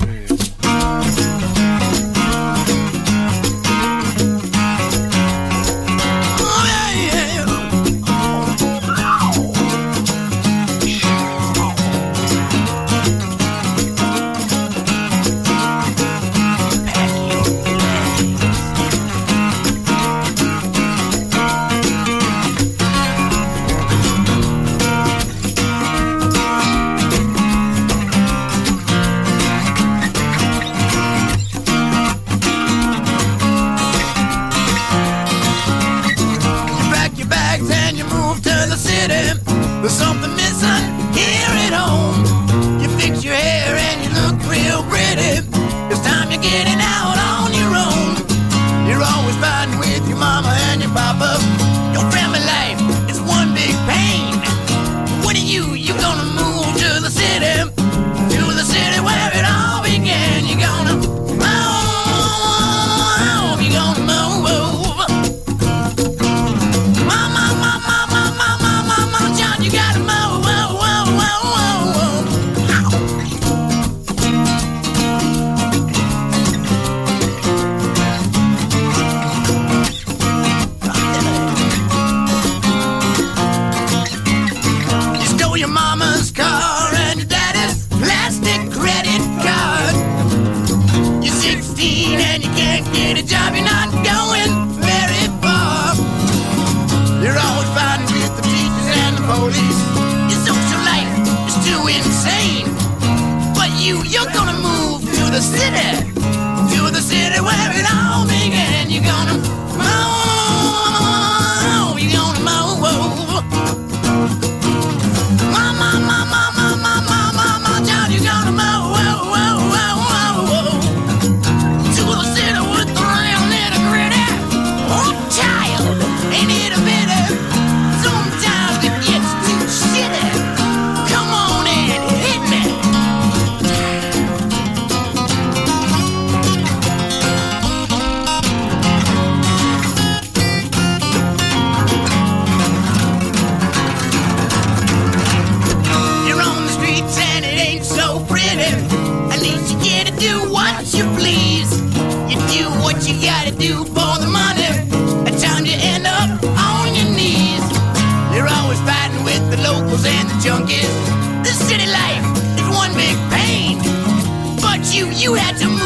junkies. The city life is one big pain. But you, you had to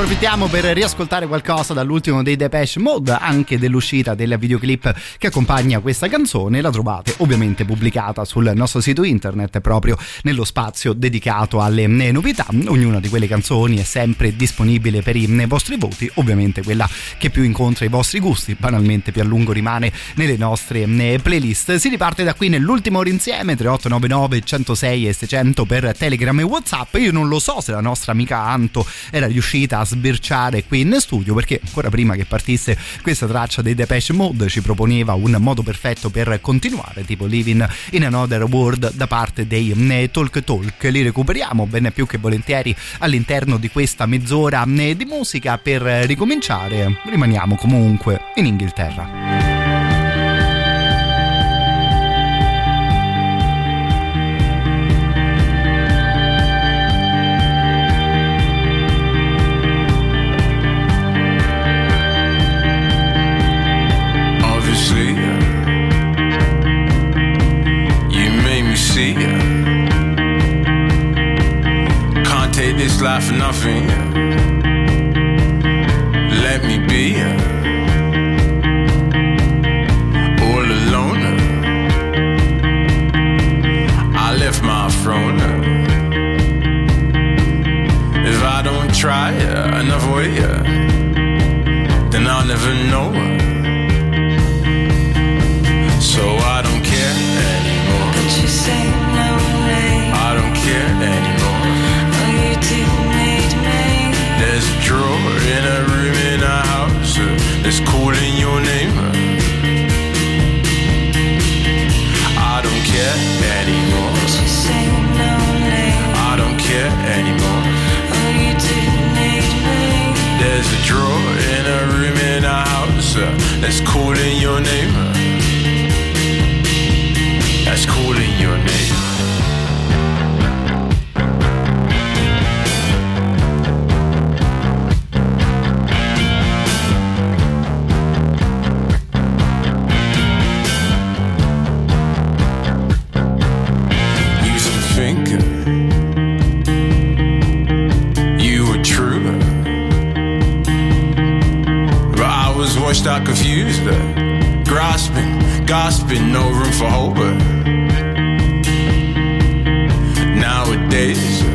approfittiamo per riascoltare qualcosa dall'ultimo dei Depeche Mode, anche dell'uscita del videoclip che accompagna questa canzone. La trovate ovviamente pubblicata sul nostro sito internet proprio nello spazio dedicato alle novità. Ognuna di quelle canzoni è sempre disponibile per i vostri voti, ovviamente quella che più incontra i vostri gusti, banalmente più a lungo rimane nelle nostre playlist. Si riparte da qui nell'ultimo ora insieme 3899 106 e 600 per Telegram e WhatsApp. Io non lo so se la nostra amica Anto era riuscita a sbirciare qui in studio perché ancora prima che partisse questa traccia dei Depeche Mode ci proponeva un modo perfetto per continuare tipo Living in Another World da parte dei Talk Talk. Li recuperiamo ben più che volentieri all'interno di questa mezz'ora di musica per ricominciare. Rimaniamo comunque in Inghilterra Life for nothing. Let me be all alone. I left my throne. If I don't try another way, then I'll never know. Drawer in a room in a house uh, that's calling your name washed out, confused, grasping, gasping, no room for hope. Nowadays, uh,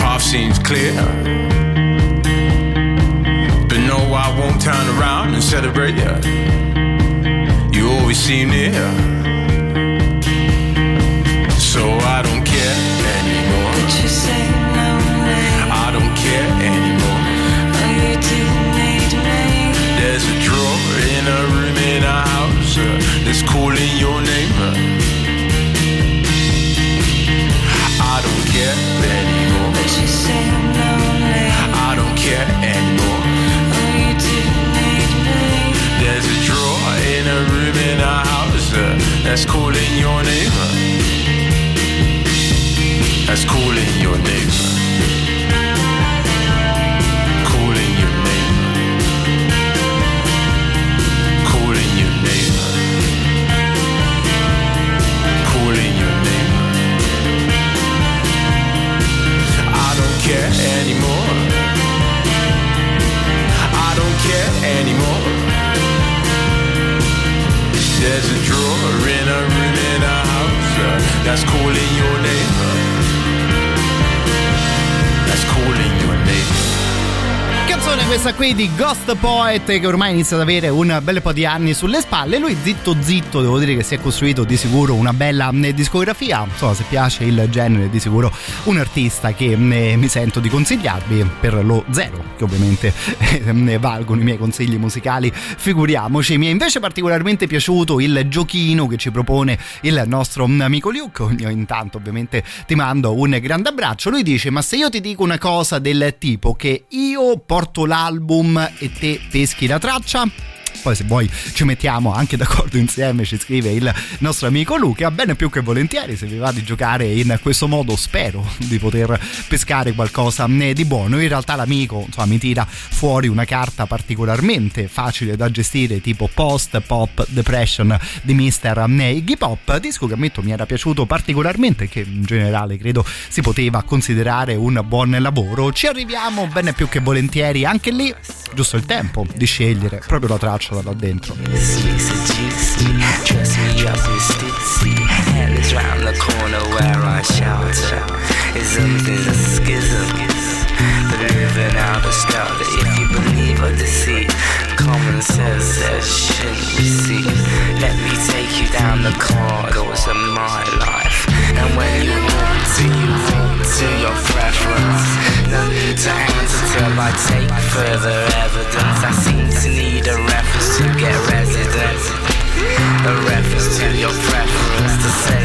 path seems clear. But no, I won't turn around and celebrate you. You always seem near. So I don't care anymore. But you say no I don't care anymore. In a room in a house uh, that's calling your name. I don't care anymore. But you say no I don't care anymore. Oh, you didn't need me. There's a drawer in a room in a house uh, that's calling your name. That's calling your name. Questa qui di Ghost Poet che ormai inizia ad avere un bel po' di anni sulle spalle. Lui zitto zitto devo dire che si è costruito di sicuro una bella mh, discografia. Insomma, se piace il genere, di sicuro un artista che mh, mi sento di consigliarvi per lo zero, che ovviamente ne valgono i miei consigli musicali, figuriamoci. Mi è invece particolarmente piaciuto il giochino che ci propone il nostro amico Luke. Io intanto ovviamente ti mando un grande abbraccio. Lui dice: Ma se io ti dico una cosa del tipo che io porto l'album e te peschi la traccia? Poi se vuoi ci mettiamo anche d'accordo insieme, ci scrive il nostro amico Luca, bene più che volentieri se vi va di giocare in questo modo spero di poter pescare qualcosa eh, di buono, in realtà l'amico insomma, mi tira fuori una carta particolarmente facile da gestire tipo Post Pop Depression di Mr. Iggy Pop, disco che ammetto mi era piaciuto particolarmente che in generale credo si poteva considerare un buon lavoro, ci arriviamo bene più che volentieri anche lì, giusto il tempo di scegliere proprio la traccia da là dentro. Dress me up in stitsy And it's round the corner where I shelter Isms is a schism The living out of skelter If you believe or deceit Common sense says shouldn't receive Let me take you down the corridors of my life And when you walk to you walk to your preference. Need to answer till I take further evidence. I seem to need a reference to get residence. A reference to your preference to say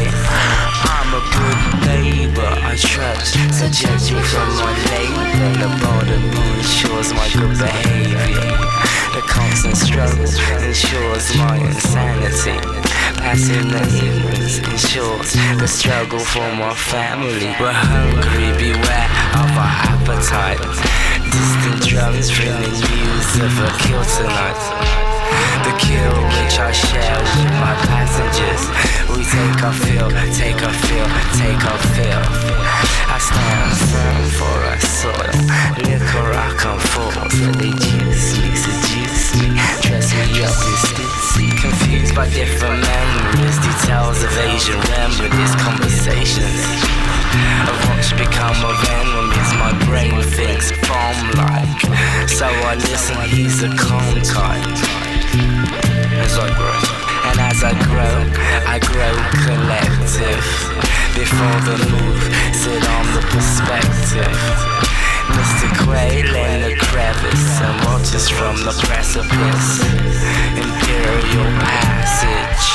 I'm a good neighbor, I trust To judge me from my label The border ensures my good behavior. The constant struggle ensures my insanity Passing the ignorance ensures the struggle for my family We're hungry, beware of our appetite Distant drums bringing news of a kill tonight the kill which I share with my passengers. We take our fill, take our fill, take our fill. I stand firm for our soil. Liquor I for, so they juice me, dress me up in. Confused by different memories, details of Asian remedies, conversations. Of what's become of enemies, my brain thinks bomb like. So I listen, he's a calm type as I grow. And as I grow, I grow collective. Before the move, sit on the perspective. Mr. Quail in the crevice and from the precipice. Imperial passage.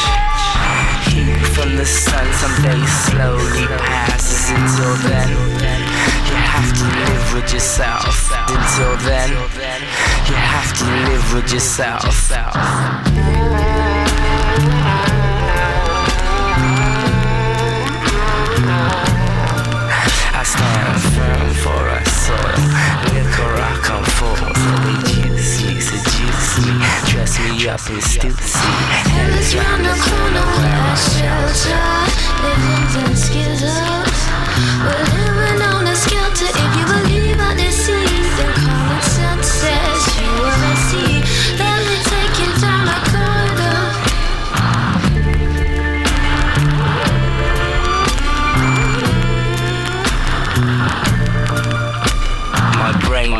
Heat from the sun someday slowly passes. Until then, you have to live with yourself. Until then, you have to live with yourself. I stand firm for a soil. Liquor I come for, so they juice me, seduce me, dress me up in stitsy. And it's round the corner where I shelter Living in skittles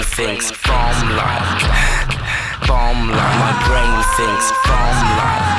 brain thinks from like, Bomb like, my brain thinks from like.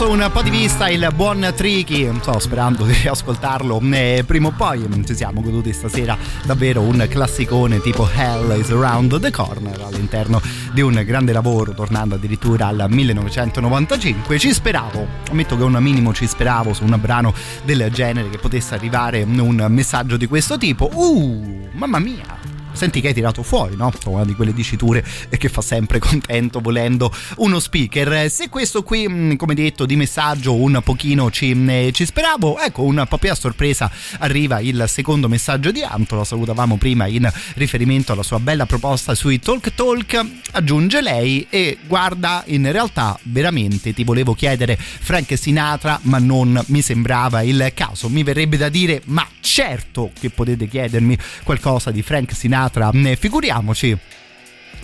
Perso un po' di vista il buon Tricky, so, sperando di ascoltarlo eh, prima o poi. Ci siamo goduti stasera davvero un classicone tipo Hell is Around the Corner all'interno di un grande lavoro, tornando addirittura al 1995. Ci speravo, ammetto che un minimo ci speravo su un brano del genere che potesse arrivare un messaggio di questo tipo. Uh, mamma mia! Senti che hai tirato fuori, no? Una di quelle diciture che fa sempre contento volendo uno speaker. Se questo qui, mh, come detto, di messaggio un pochino ci, mh, ci speravo, ecco, un po' più a sorpresa arriva il secondo messaggio di Anto, lo salutavamo prima in riferimento alla sua bella proposta sui Talk Talk, aggiunge lei e guarda, in realtà veramente ti volevo chiedere Frank Sinatra, ma non mi sembrava il caso. Mi verrebbe da dire, ma certo che potete chiedermi qualcosa di Frank Sinatra, ne figuriamoci.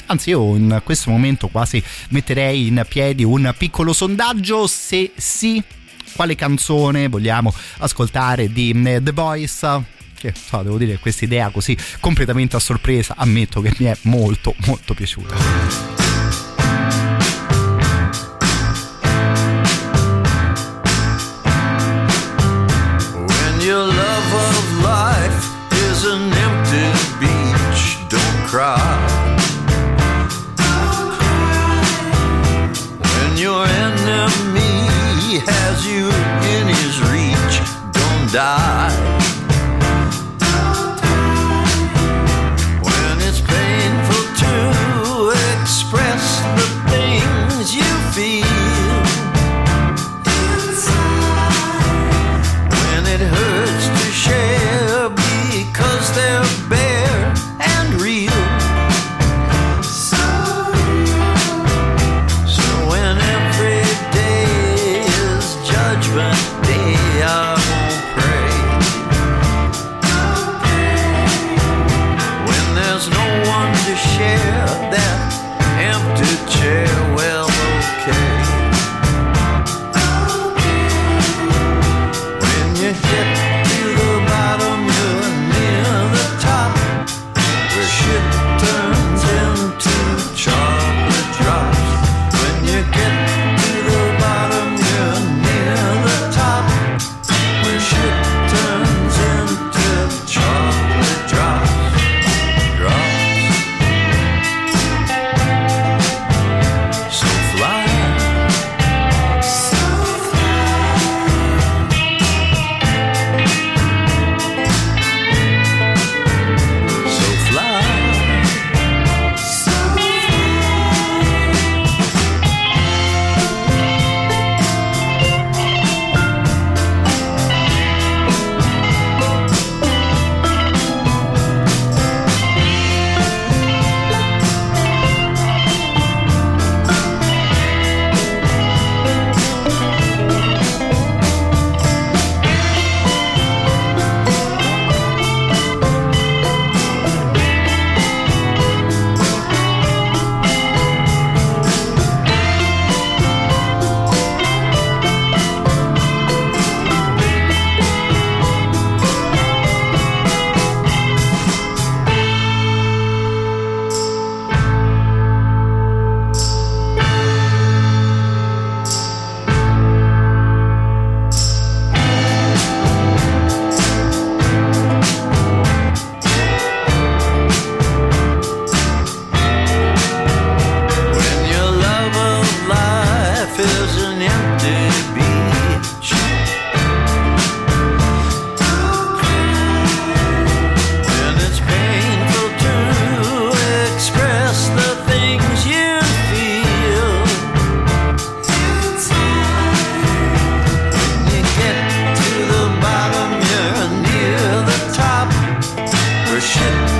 Anzi, io in questo momento quasi metterei in piedi un piccolo sondaggio se sì. Quale canzone vogliamo ascoltare di eh, The Voice? Che so, devo dire, questa idea così completamente a sorpresa, ammetto che mi è molto, molto piaciuta. die. shit.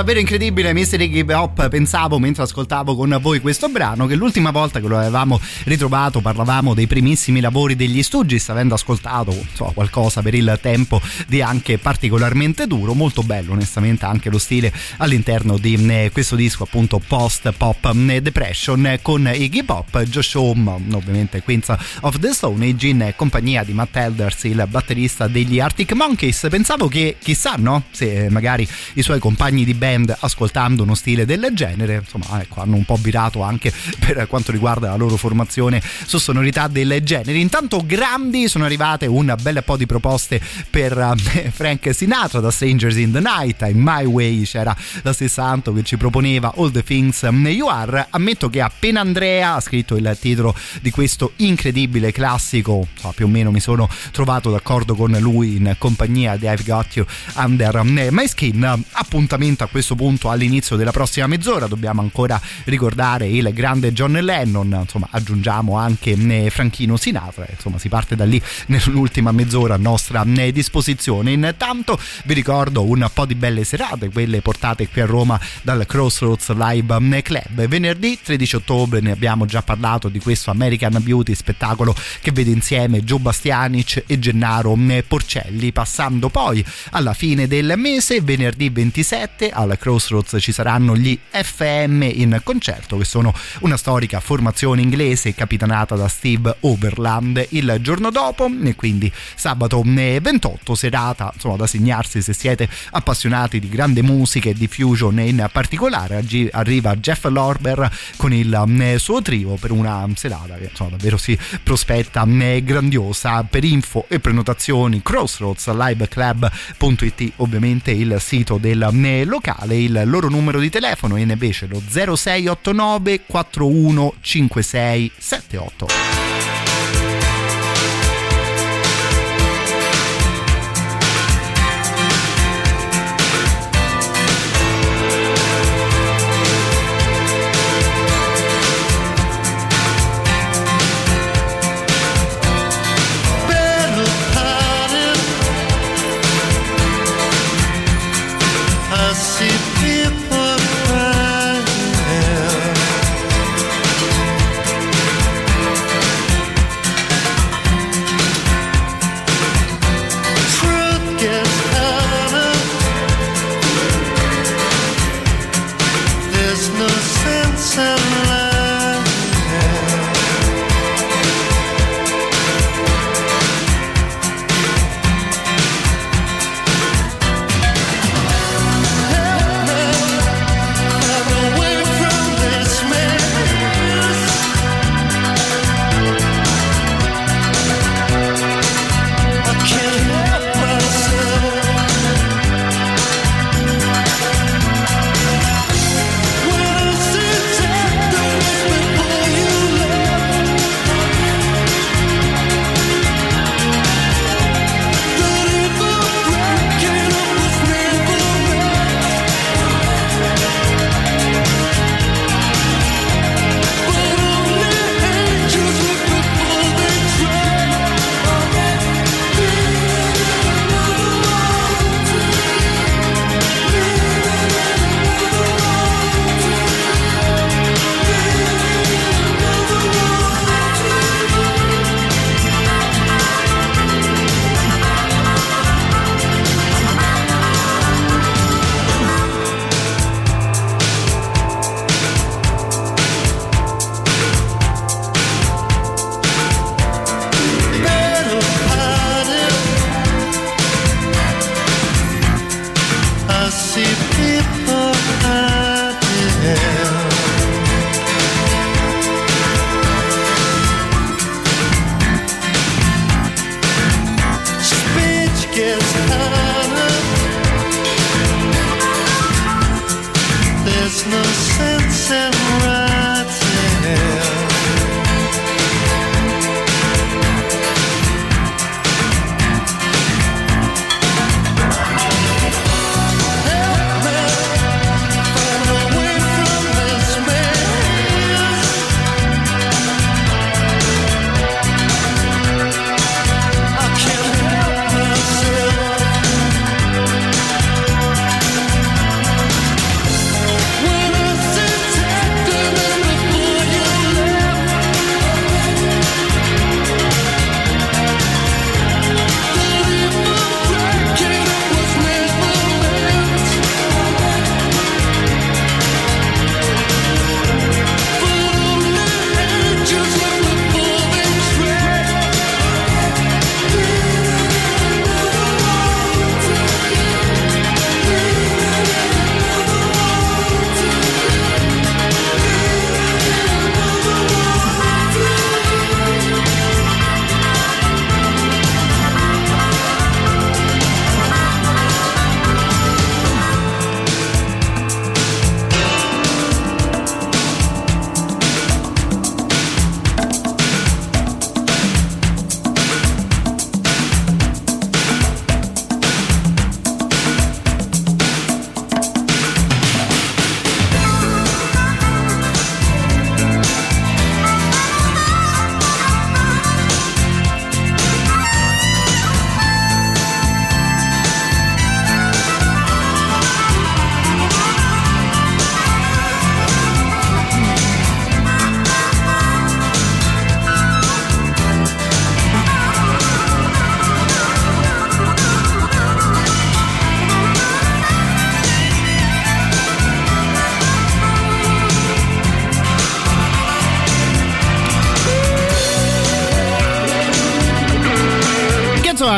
Davvero incredibile, Mr. Iggy Pop. Pensavo mentre ascoltavo con voi questo brano che l'ultima volta che lo avevamo ritrovato parlavamo dei primissimi lavori degli Stooges, avendo ascoltato so, qualcosa per il tempo di anche particolarmente duro. Molto bello, onestamente, anche lo stile all'interno di eh, questo disco, appunto post pop eh, depression eh, con Iggy Pop, Josh Home, ovviamente Queens of the Stone Age in compagnia di Matt Elders, il batterista degli Arctic Monkeys. Pensavo che chissà, no? Se magari i suoi compagni di band ascoltando uno stile del genere, insomma, ecco, hanno un po' virato anche per quanto riguarda la loro formazione su sonorità del genere. Intanto grandi sono arrivate un bel po' di proposte per uh, Frank Sinatra da Strangers in the Night, in My Way c'era la stessa Anto che ci proponeva All the Things You Are. Ammetto che appena Andrea ha scritto il titolo di questo incredibile classico, so, più o meno mi sono trovato d'accordo con lui in compagnia di I've Got You Under My Skin. Appuntamento a questo punto all'inizio della prossima mezz'ora, dobbiamo ancora ricordare il grande John Lennon, insomma aggiungiamo anche eh, Franchino Sinatra, insomma si parte da lì nell'ultima mezz'ora a nostra eh, disposizione. Intanto vi ricordo un po' di belle serate, quelle portate qui a Roma dal Crossroads Live eh, Club. Venerdì 13 ottobre ne abbiamo già parlato di questo American Beauty spettacolo che vede insieme Gio Bastianic e Gennaro Porcelli, passando poi alla fine del mese, venerdì 27 al Crossroads ci saranno gli FM in concerto che sono una storica formazione inglese capitanata da Steve Overland il giorno dopo. E quindi sabato 28 serata insomma da segnarsi se siete appassionati di grande musica e di fusion in particolare. Arriva Jeff Lorber con il suo trio per una serata che insomma davvero si prospetta grandiosa. Per info e prenotazioni crossroads liveclub.it ovviamente il sito del locale il loro numero di telefono è invece lo 0689 415678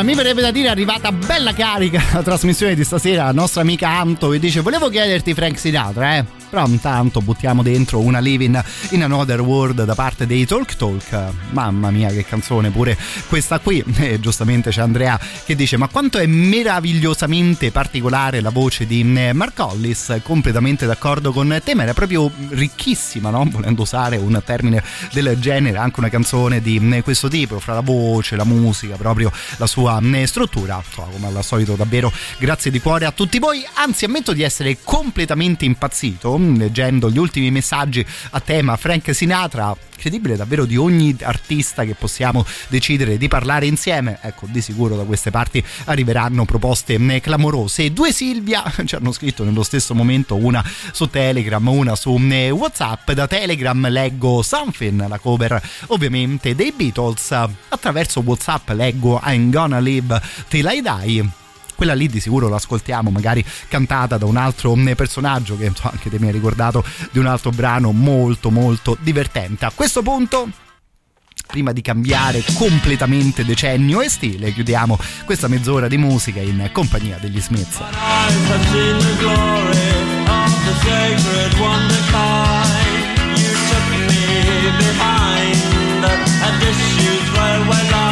mi verrebbe da dire, arrivata bella carica la trasmissione di stasera, la nostra amica Anto che dice volevo chiederti Frank Sinatra, eh? Però intanto buttiamo dentro una Living in Another World da parte dei Talk Talk. Mamma mia che canzone pure questa qui. E giustamente c'è Andrea che dice ma quanto è meravigliosamente particolare la voce di eh, Mark Hollis, completamente d'accordo con te, ma era proprio ricchissima, no? Volendo usare un termine del genere, anche una canzone di eh, questo tipo, fra la voce, la musica, proprio la sua eh, struttura. Come al solito davvero grazie di cuore a tutti voi, anzi ammetto di essere completamente impazzito leggendo gli ultimi messaggi a tema Frank Sinatra incredibile davvero di ogni artista che possiamo decidere di parlare insieme. Ecco di sicuro da queste parti arriveranno proposte mm, clamorose. Due Silvia ci hanno scritto nello stesso momento una su Telegram una su mm, Whatsapp. Da Telegram leggo Something la cover ovviamente dei Beatles. Attraverso Whatsapp leggo I'm Gonna Live Till I Die quella lì di sicuro l'ascoltiamo magari cantata da un altro personaggio che insomma, anche te mi hai ricordato di un altro brano molto molto divertente. A questo punto prima di cambiare completamente decennio e stile chiudiamo questa mezz'ora di musica in compagnia degli Smiths. Where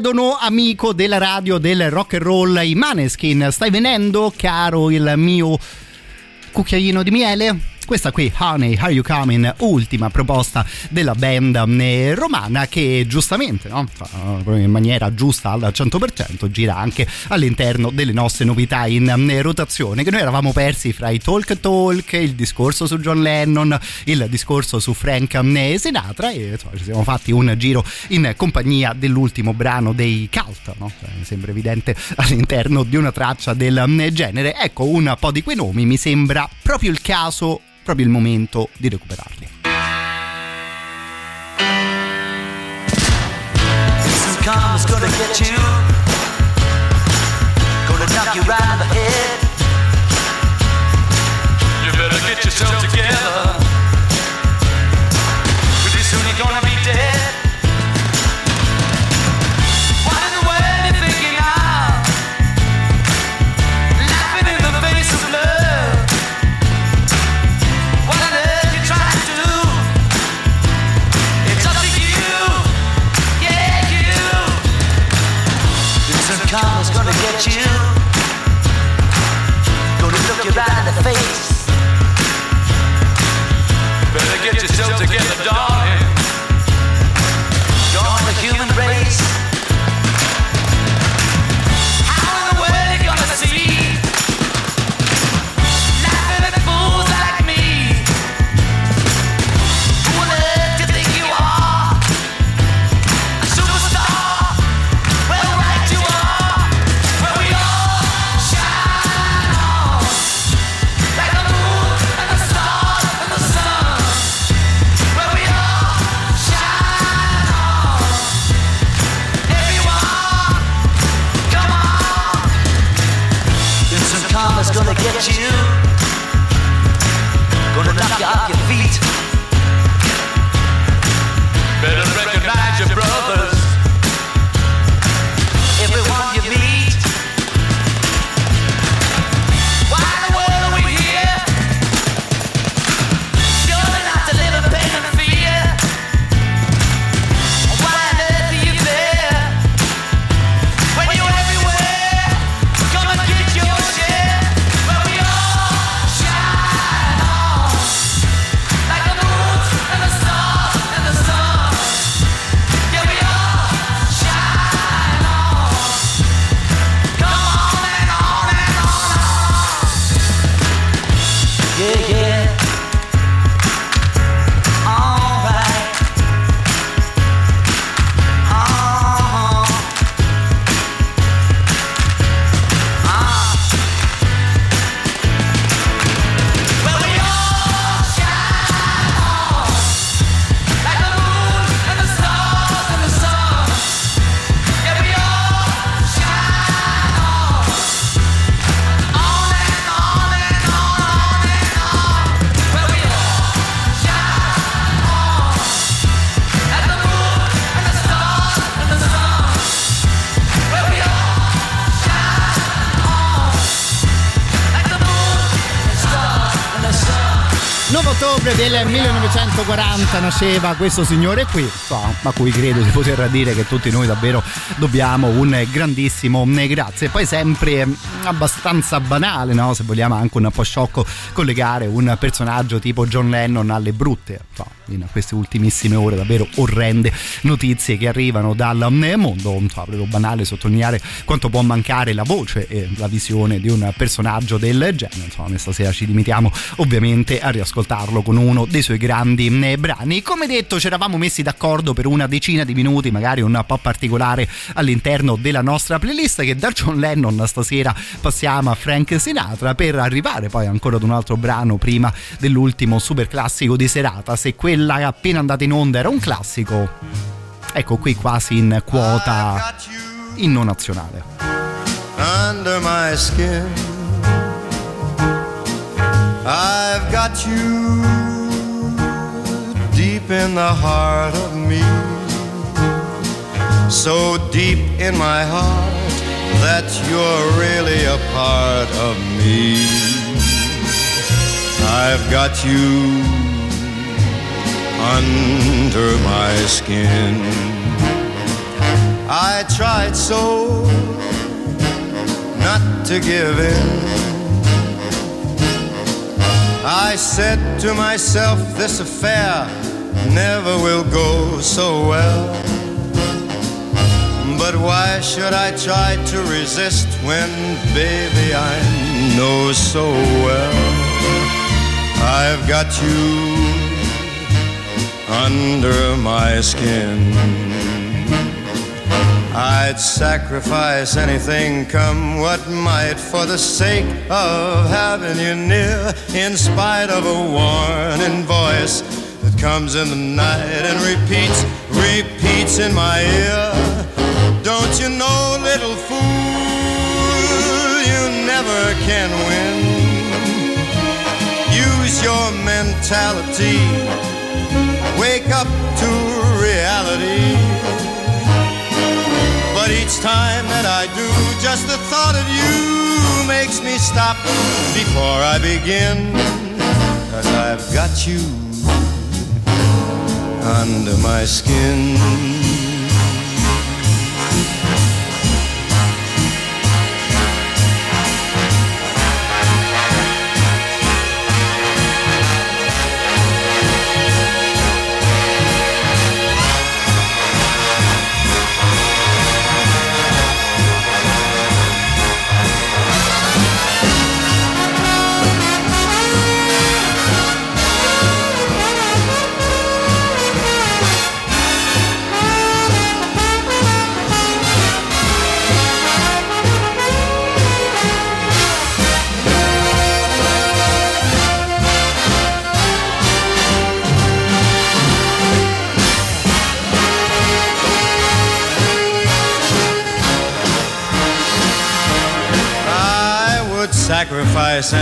chiedono, amico della radio del rock and roll, i Maneskin. Stai venendo, caro il mio cucchiaino di miele? Questa qui, Honey, Are You Coming? Ultima proposta della band eh, romana che giustamente, no? Proprio in maniera giusta al 100%, gira anche all'interno delle nostre novità in eh, rotazione che noi eravamo persi fra i Talk Talk, il discorso su John Lennon, il discorso su Frank eh, Sinatra e insomma, ci siamo fatti un giro in compagnia dell'ultimo brano dei Cult, no? Sembra evidente all'interno di una traccia del eh, genere. Ecco un po' di quei nomi, mi sembra proprio il caso proprio il momento di recuperarli. Some gonna you. Gonna look you right in the face. Better get yourself together, darling. Gonna get you. Gonna knock you off your feet. Better Emilio 1840 nasceva questo signore qui, a cui credo si poterà dire che tutti noi davvero dobbiamo un grandissimo eh, grazie. Poi sempre mm, abbastanza banale, no? se vogliamo anche un po' sciocco, collegare un personaggio tipo John Lennon alle brutte, in queste ultimissime ore davvero orrende notizie che arrivano dal mm, mondo, proprio banale sottolineare quanto può mancare la voce e la visione di un personaggio del genere, insomma stasera ci limitiamo ovviamente a riascoltarlo con uno dei suoi grandi eh, brani. Come detto, ci eravamo messi d'accordo per una decina di minuti, magari un po' particolare all'interno della nostra playlist, che da John Lennon stasera passiamo a Frank Sinatra per arrivare poi ancora ad un altro brano prima dell'ultimo super classico di serata. Se quella appena andata in onda era un classico, ecco qui quasi in quota inno nazionale. under my skin. I've got you in the heart of me, so deep in my heart that you're really a part of me. I've got you under my skin. I tried so not to give in. I said to myself, this affair never will go so well. But why should I try to resist when, baby, I know so well I've got you under my skin? I'd sacrifice anything, come what might, for the sake of having you near, in spite of a warning voice that comes in the night and repeats, repeats in my ear. Don't you know, little fool, you never can win. Use your mentality, wake up to reality. But each time that I do, just the thought of you makes me stop before I begin. Cause I've got you under my skin.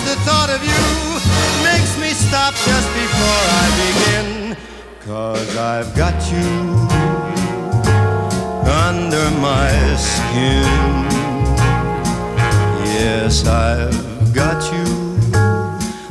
Just the thought of you makes me stop just before I begin. Cause I've got you under my skin. Yes, I've got you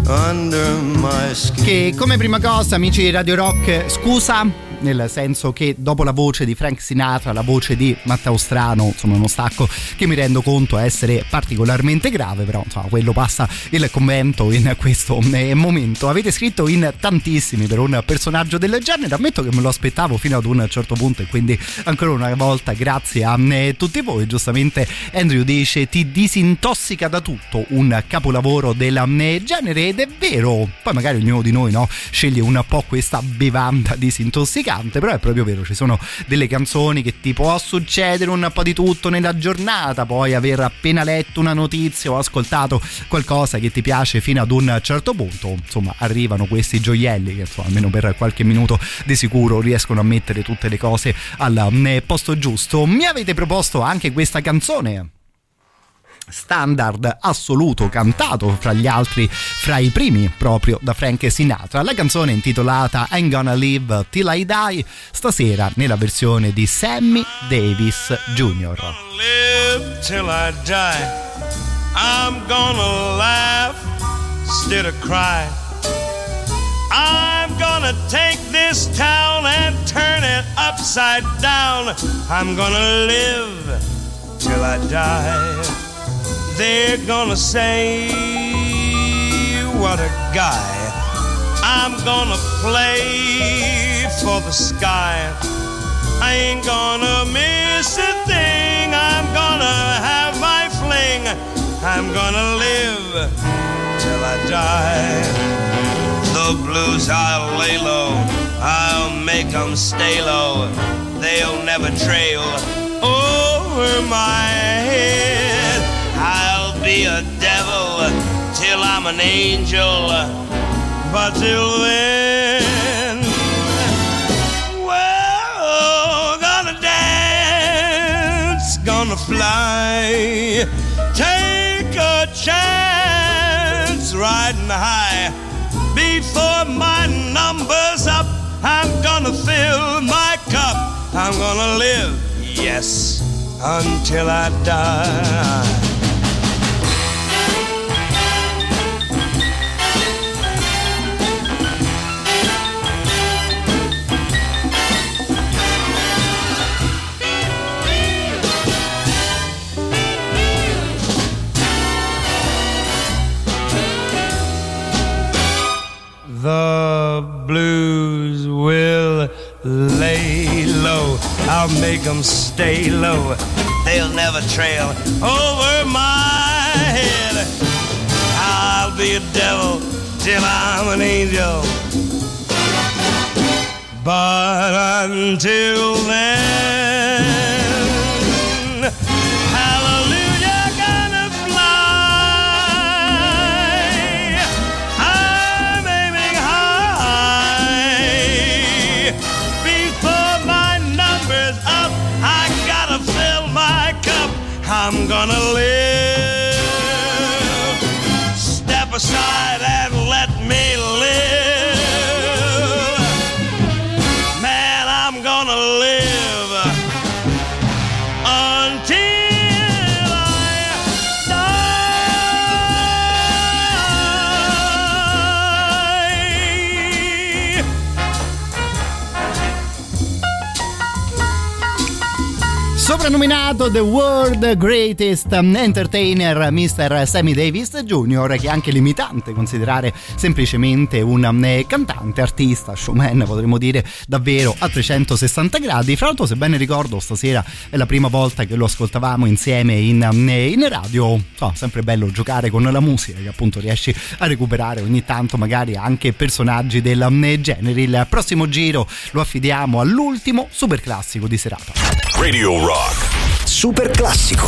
under my skin. Che come prima cosa, amici di Radio Rock, scusa nel senso che dopo la voce di Frank Sinatra, la voce di Matteo Strano, insomma uno stacco che mi rendo conto essere particolarmente grave, però insomma quello passa il commento in questo momento. Avete scritto in tantissimi per un personaggio del genere, ammetto che me lo aspettavo fino ad un certo punto e quindi ancora una volta grazie a tutti voi. Giustamente Andrew dice ti disintossica da tutto un capolavoro del genere ed è vero, poi magari ognuno di noi no, sceglie un po' questa bevanda disintossicante però è proprio vero, ci sono delle canzoni che ti può succedere un po' di tutto nella giornata, puoi aver appena letto una notizia o ascoltato qualcosa che ti piace fino ad un certo punto, insomma arrivano questi gioielli che insomma, almeno per qualche minuto di sicuro riescono a mettere tutte le cose al posto giusto. Mi avete proposto anche questa canzone standard assoluto cantato fra gli altri fra i primi proprio da Frank Sinatra la canzone intitolata I'm Gonna Live Till I Die stasera nella versione di Sammy Davis Jr. live till I die. I'm gonna laugh instead of cry. I'm gonna take this town and turn it upside down. I'm gonna live till I die. They're gonna say, What a guy. I'm gonna play for the sky. I ain't gonna miss a thing. I'm gonna have my fling. I'm gonna live till I die. The blues I'll lay low. I'll make 'em stay low. They'll never trail over my head. A devil till I'm an angel. But till then, well, gonna dance, gonna fly, take a chance, riding high. Before my number's up, I'm gonna fill my cup. I'm gonna live, yes, until I die. The blues will lay low. I'll make 'em stay low. They'll never trail over my head. I'll be a devil till I'm an angel. But until then, nominato The World Greatest Entertainer Mr. Sammy Davis Jr. che è anche limitante considerare semplicemente un eh, cantante, artista, showman potremmo dire davvero a 360 gradi fra l'altro se ben ricordo stasera è la prima volta che lo ascoltavamo insieme in, eh, in radio so, sempre bello giocare con la musica che appunto riesci a recuperare ogni tanto magari anche personaggi del eh, genere il prossimo giro lo affidiamo all'ultimo super classico di serata Radio Rock Super classico.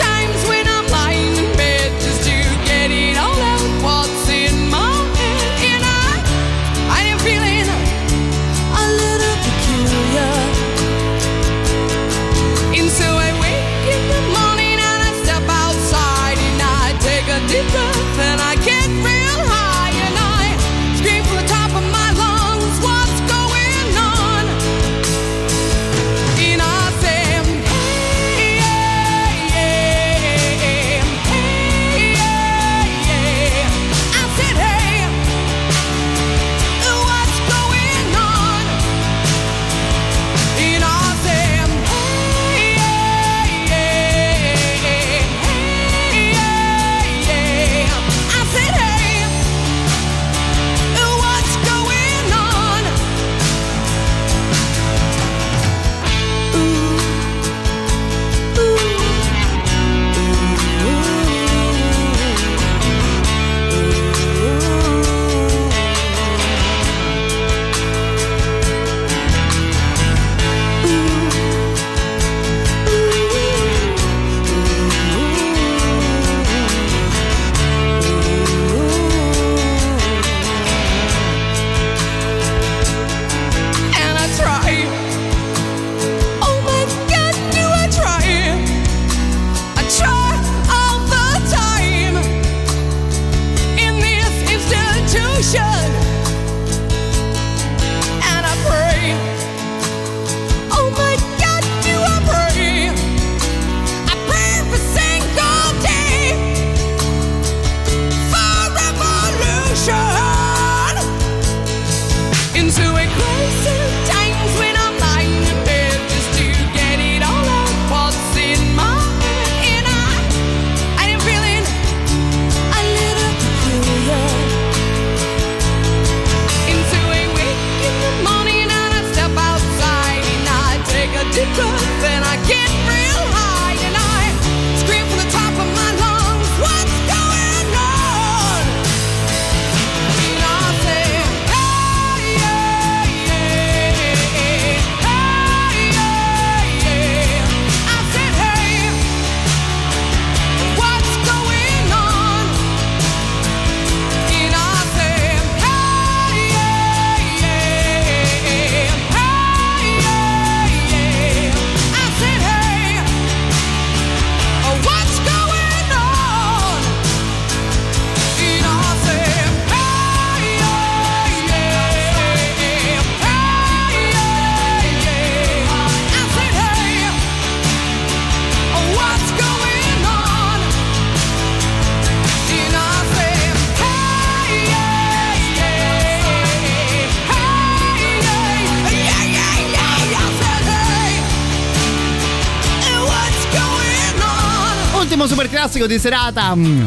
classico di serata. Mm.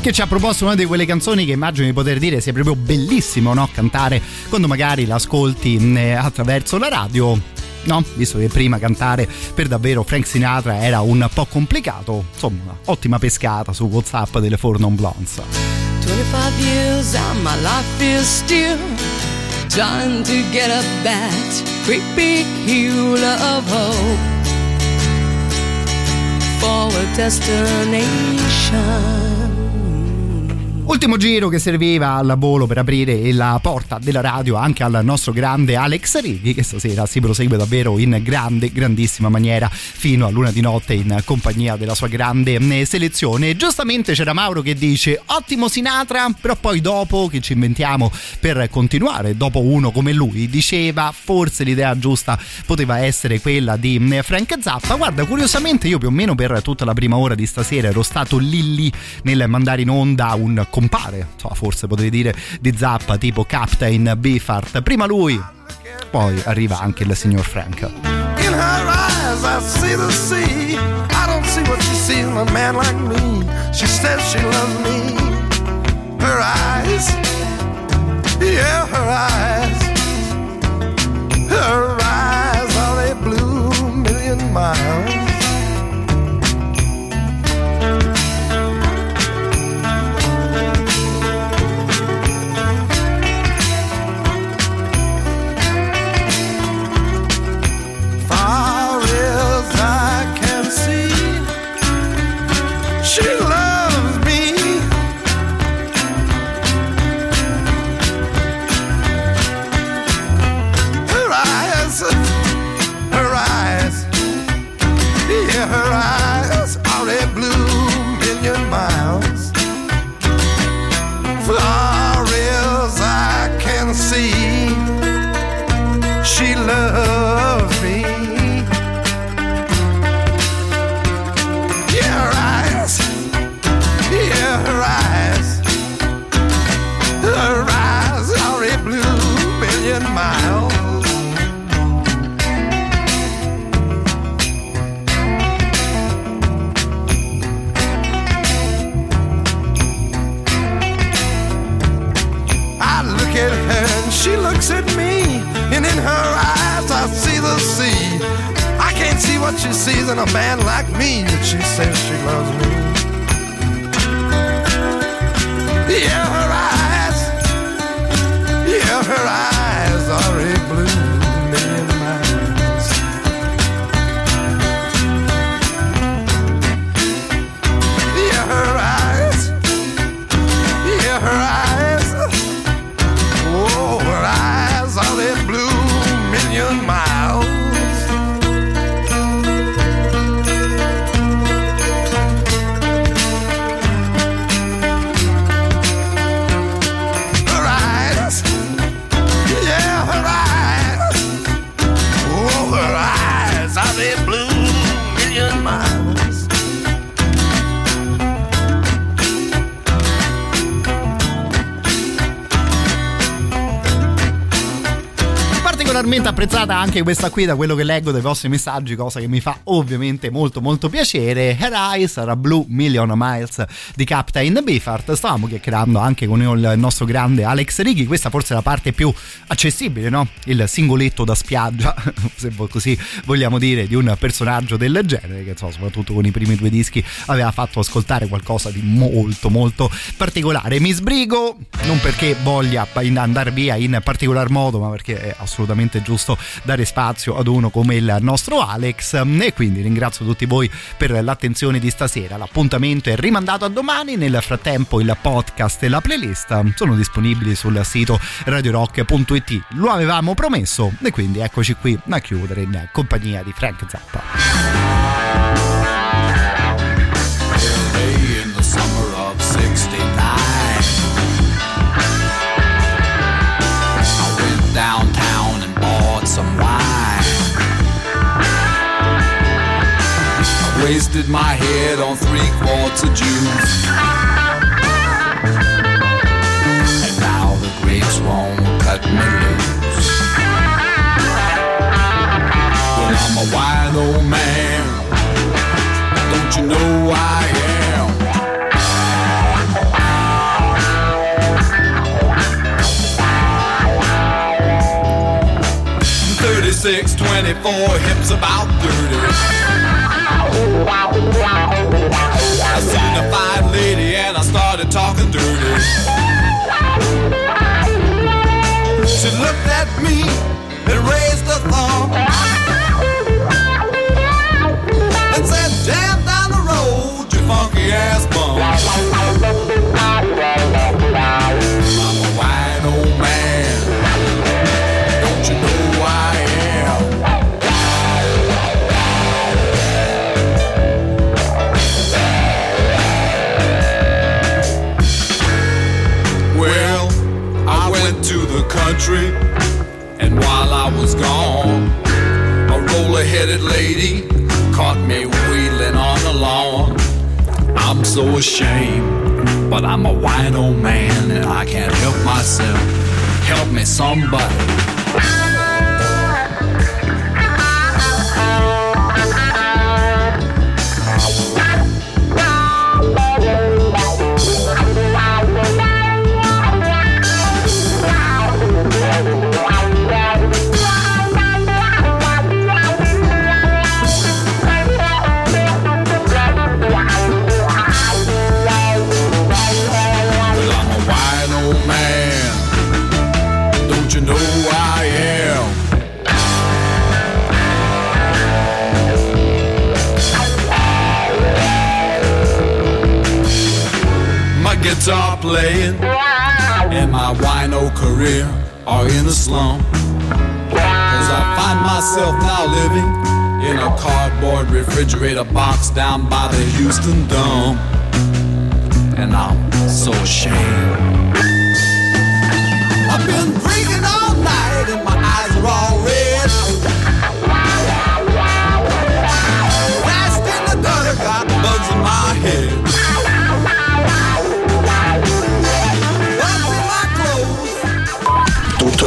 Che ci ha proposto una di quelle canzoni che immagino di poter dire sia proprio bellissimo no? cantare quando magari l'ascolti mm, eh, attraverso la radio. No? visto che prima cantare per davvero Frank Sinatra era un po' complicato insomma ottima pescata su Whatsapp delle Four Non Blondes. 25 years and my life is still trying to get up that great big of hope. For a destination. Ultimo giro che serviva al volo per aprire la porta della radio anche al nostro grande Alex Righi che stasera si prosegue davvero in grande, grandissima maniera fino a luna di notte in compagnia della sua grande eh, selezione. Giustamente c'era Mauro che dice ottimo Sinatra, però poi dopo che ci inventiamo per continuare, dopo uno come lui, diceva forse l'idea giusta poteva essere quella di eh, Frank Zappa. Guarda, curiosamente io più o meno per tutta la prima ora di stasera ero stato lì lì nel mandare in onda un compare, insomma, forse potevi dire di Zappa tipo Captain Beefheart. Prima lui, poi arriva anche il signor Frank. In her eyes, I see the sea. I don't see what she sees in a man like me. She says she loves me. Her eyes, yeah, her eyes. Her eyes are a blue million miles. Her eyes I see the sea. I can't see what she sees in a man like me, but she says she loves me. Yeah, her eyes, yeah, her eyes million Particolarmente apprezzata anche questa qui da quello che leggo dai vostri messaggi, cosa che mi fa ovviamente molto molto piacere. Her Eyes era Blue Million Miles di Captain Beefheart. Stavamo chiacchierando anche con il nostro grande Alex Righi. Questa forse è la parte più accessibile, no? Il singoletto da spiaggia, se così vogliamo dire, di un personaggio del genere, che insomma, soprattutto con i primi due dischi aveva fatto ascoltare qualcosa di molto molto particolare. Mi sbrigo non perché voglia andare via in particolar modo, ma perché è assolutamente giusto dare spazio ad uno come il nostro Alex e quindi ringrazio tutti voi per l'attenzione di stasera. L'appuntamento è rimandato a domani, nel frattempo il podcast e la playlist sono disponibili sul sito radiorock.it. Lo avevamo promesso e quindi eccoci qui a chiudere in compagnia di Frank Zappa. Wasted my head on three quarts of juice. And now the grapes won't cut me loose. Well, I'm a wine old man. Don't you know I am? Thirty-six twenty 24 hips about 30. I seen a lady and I started talking. She looked at me and raised a thumb roller headed lady caught me wheeling on the lawn. I'm so ashamed, but I'm a white old man, and I can't help myself. Help me, somebody. Playing and my wino career are in the slum. Cause I find myself now living in a cardboard refrigerator box down by the Houston Dome. And I'm so ashamed.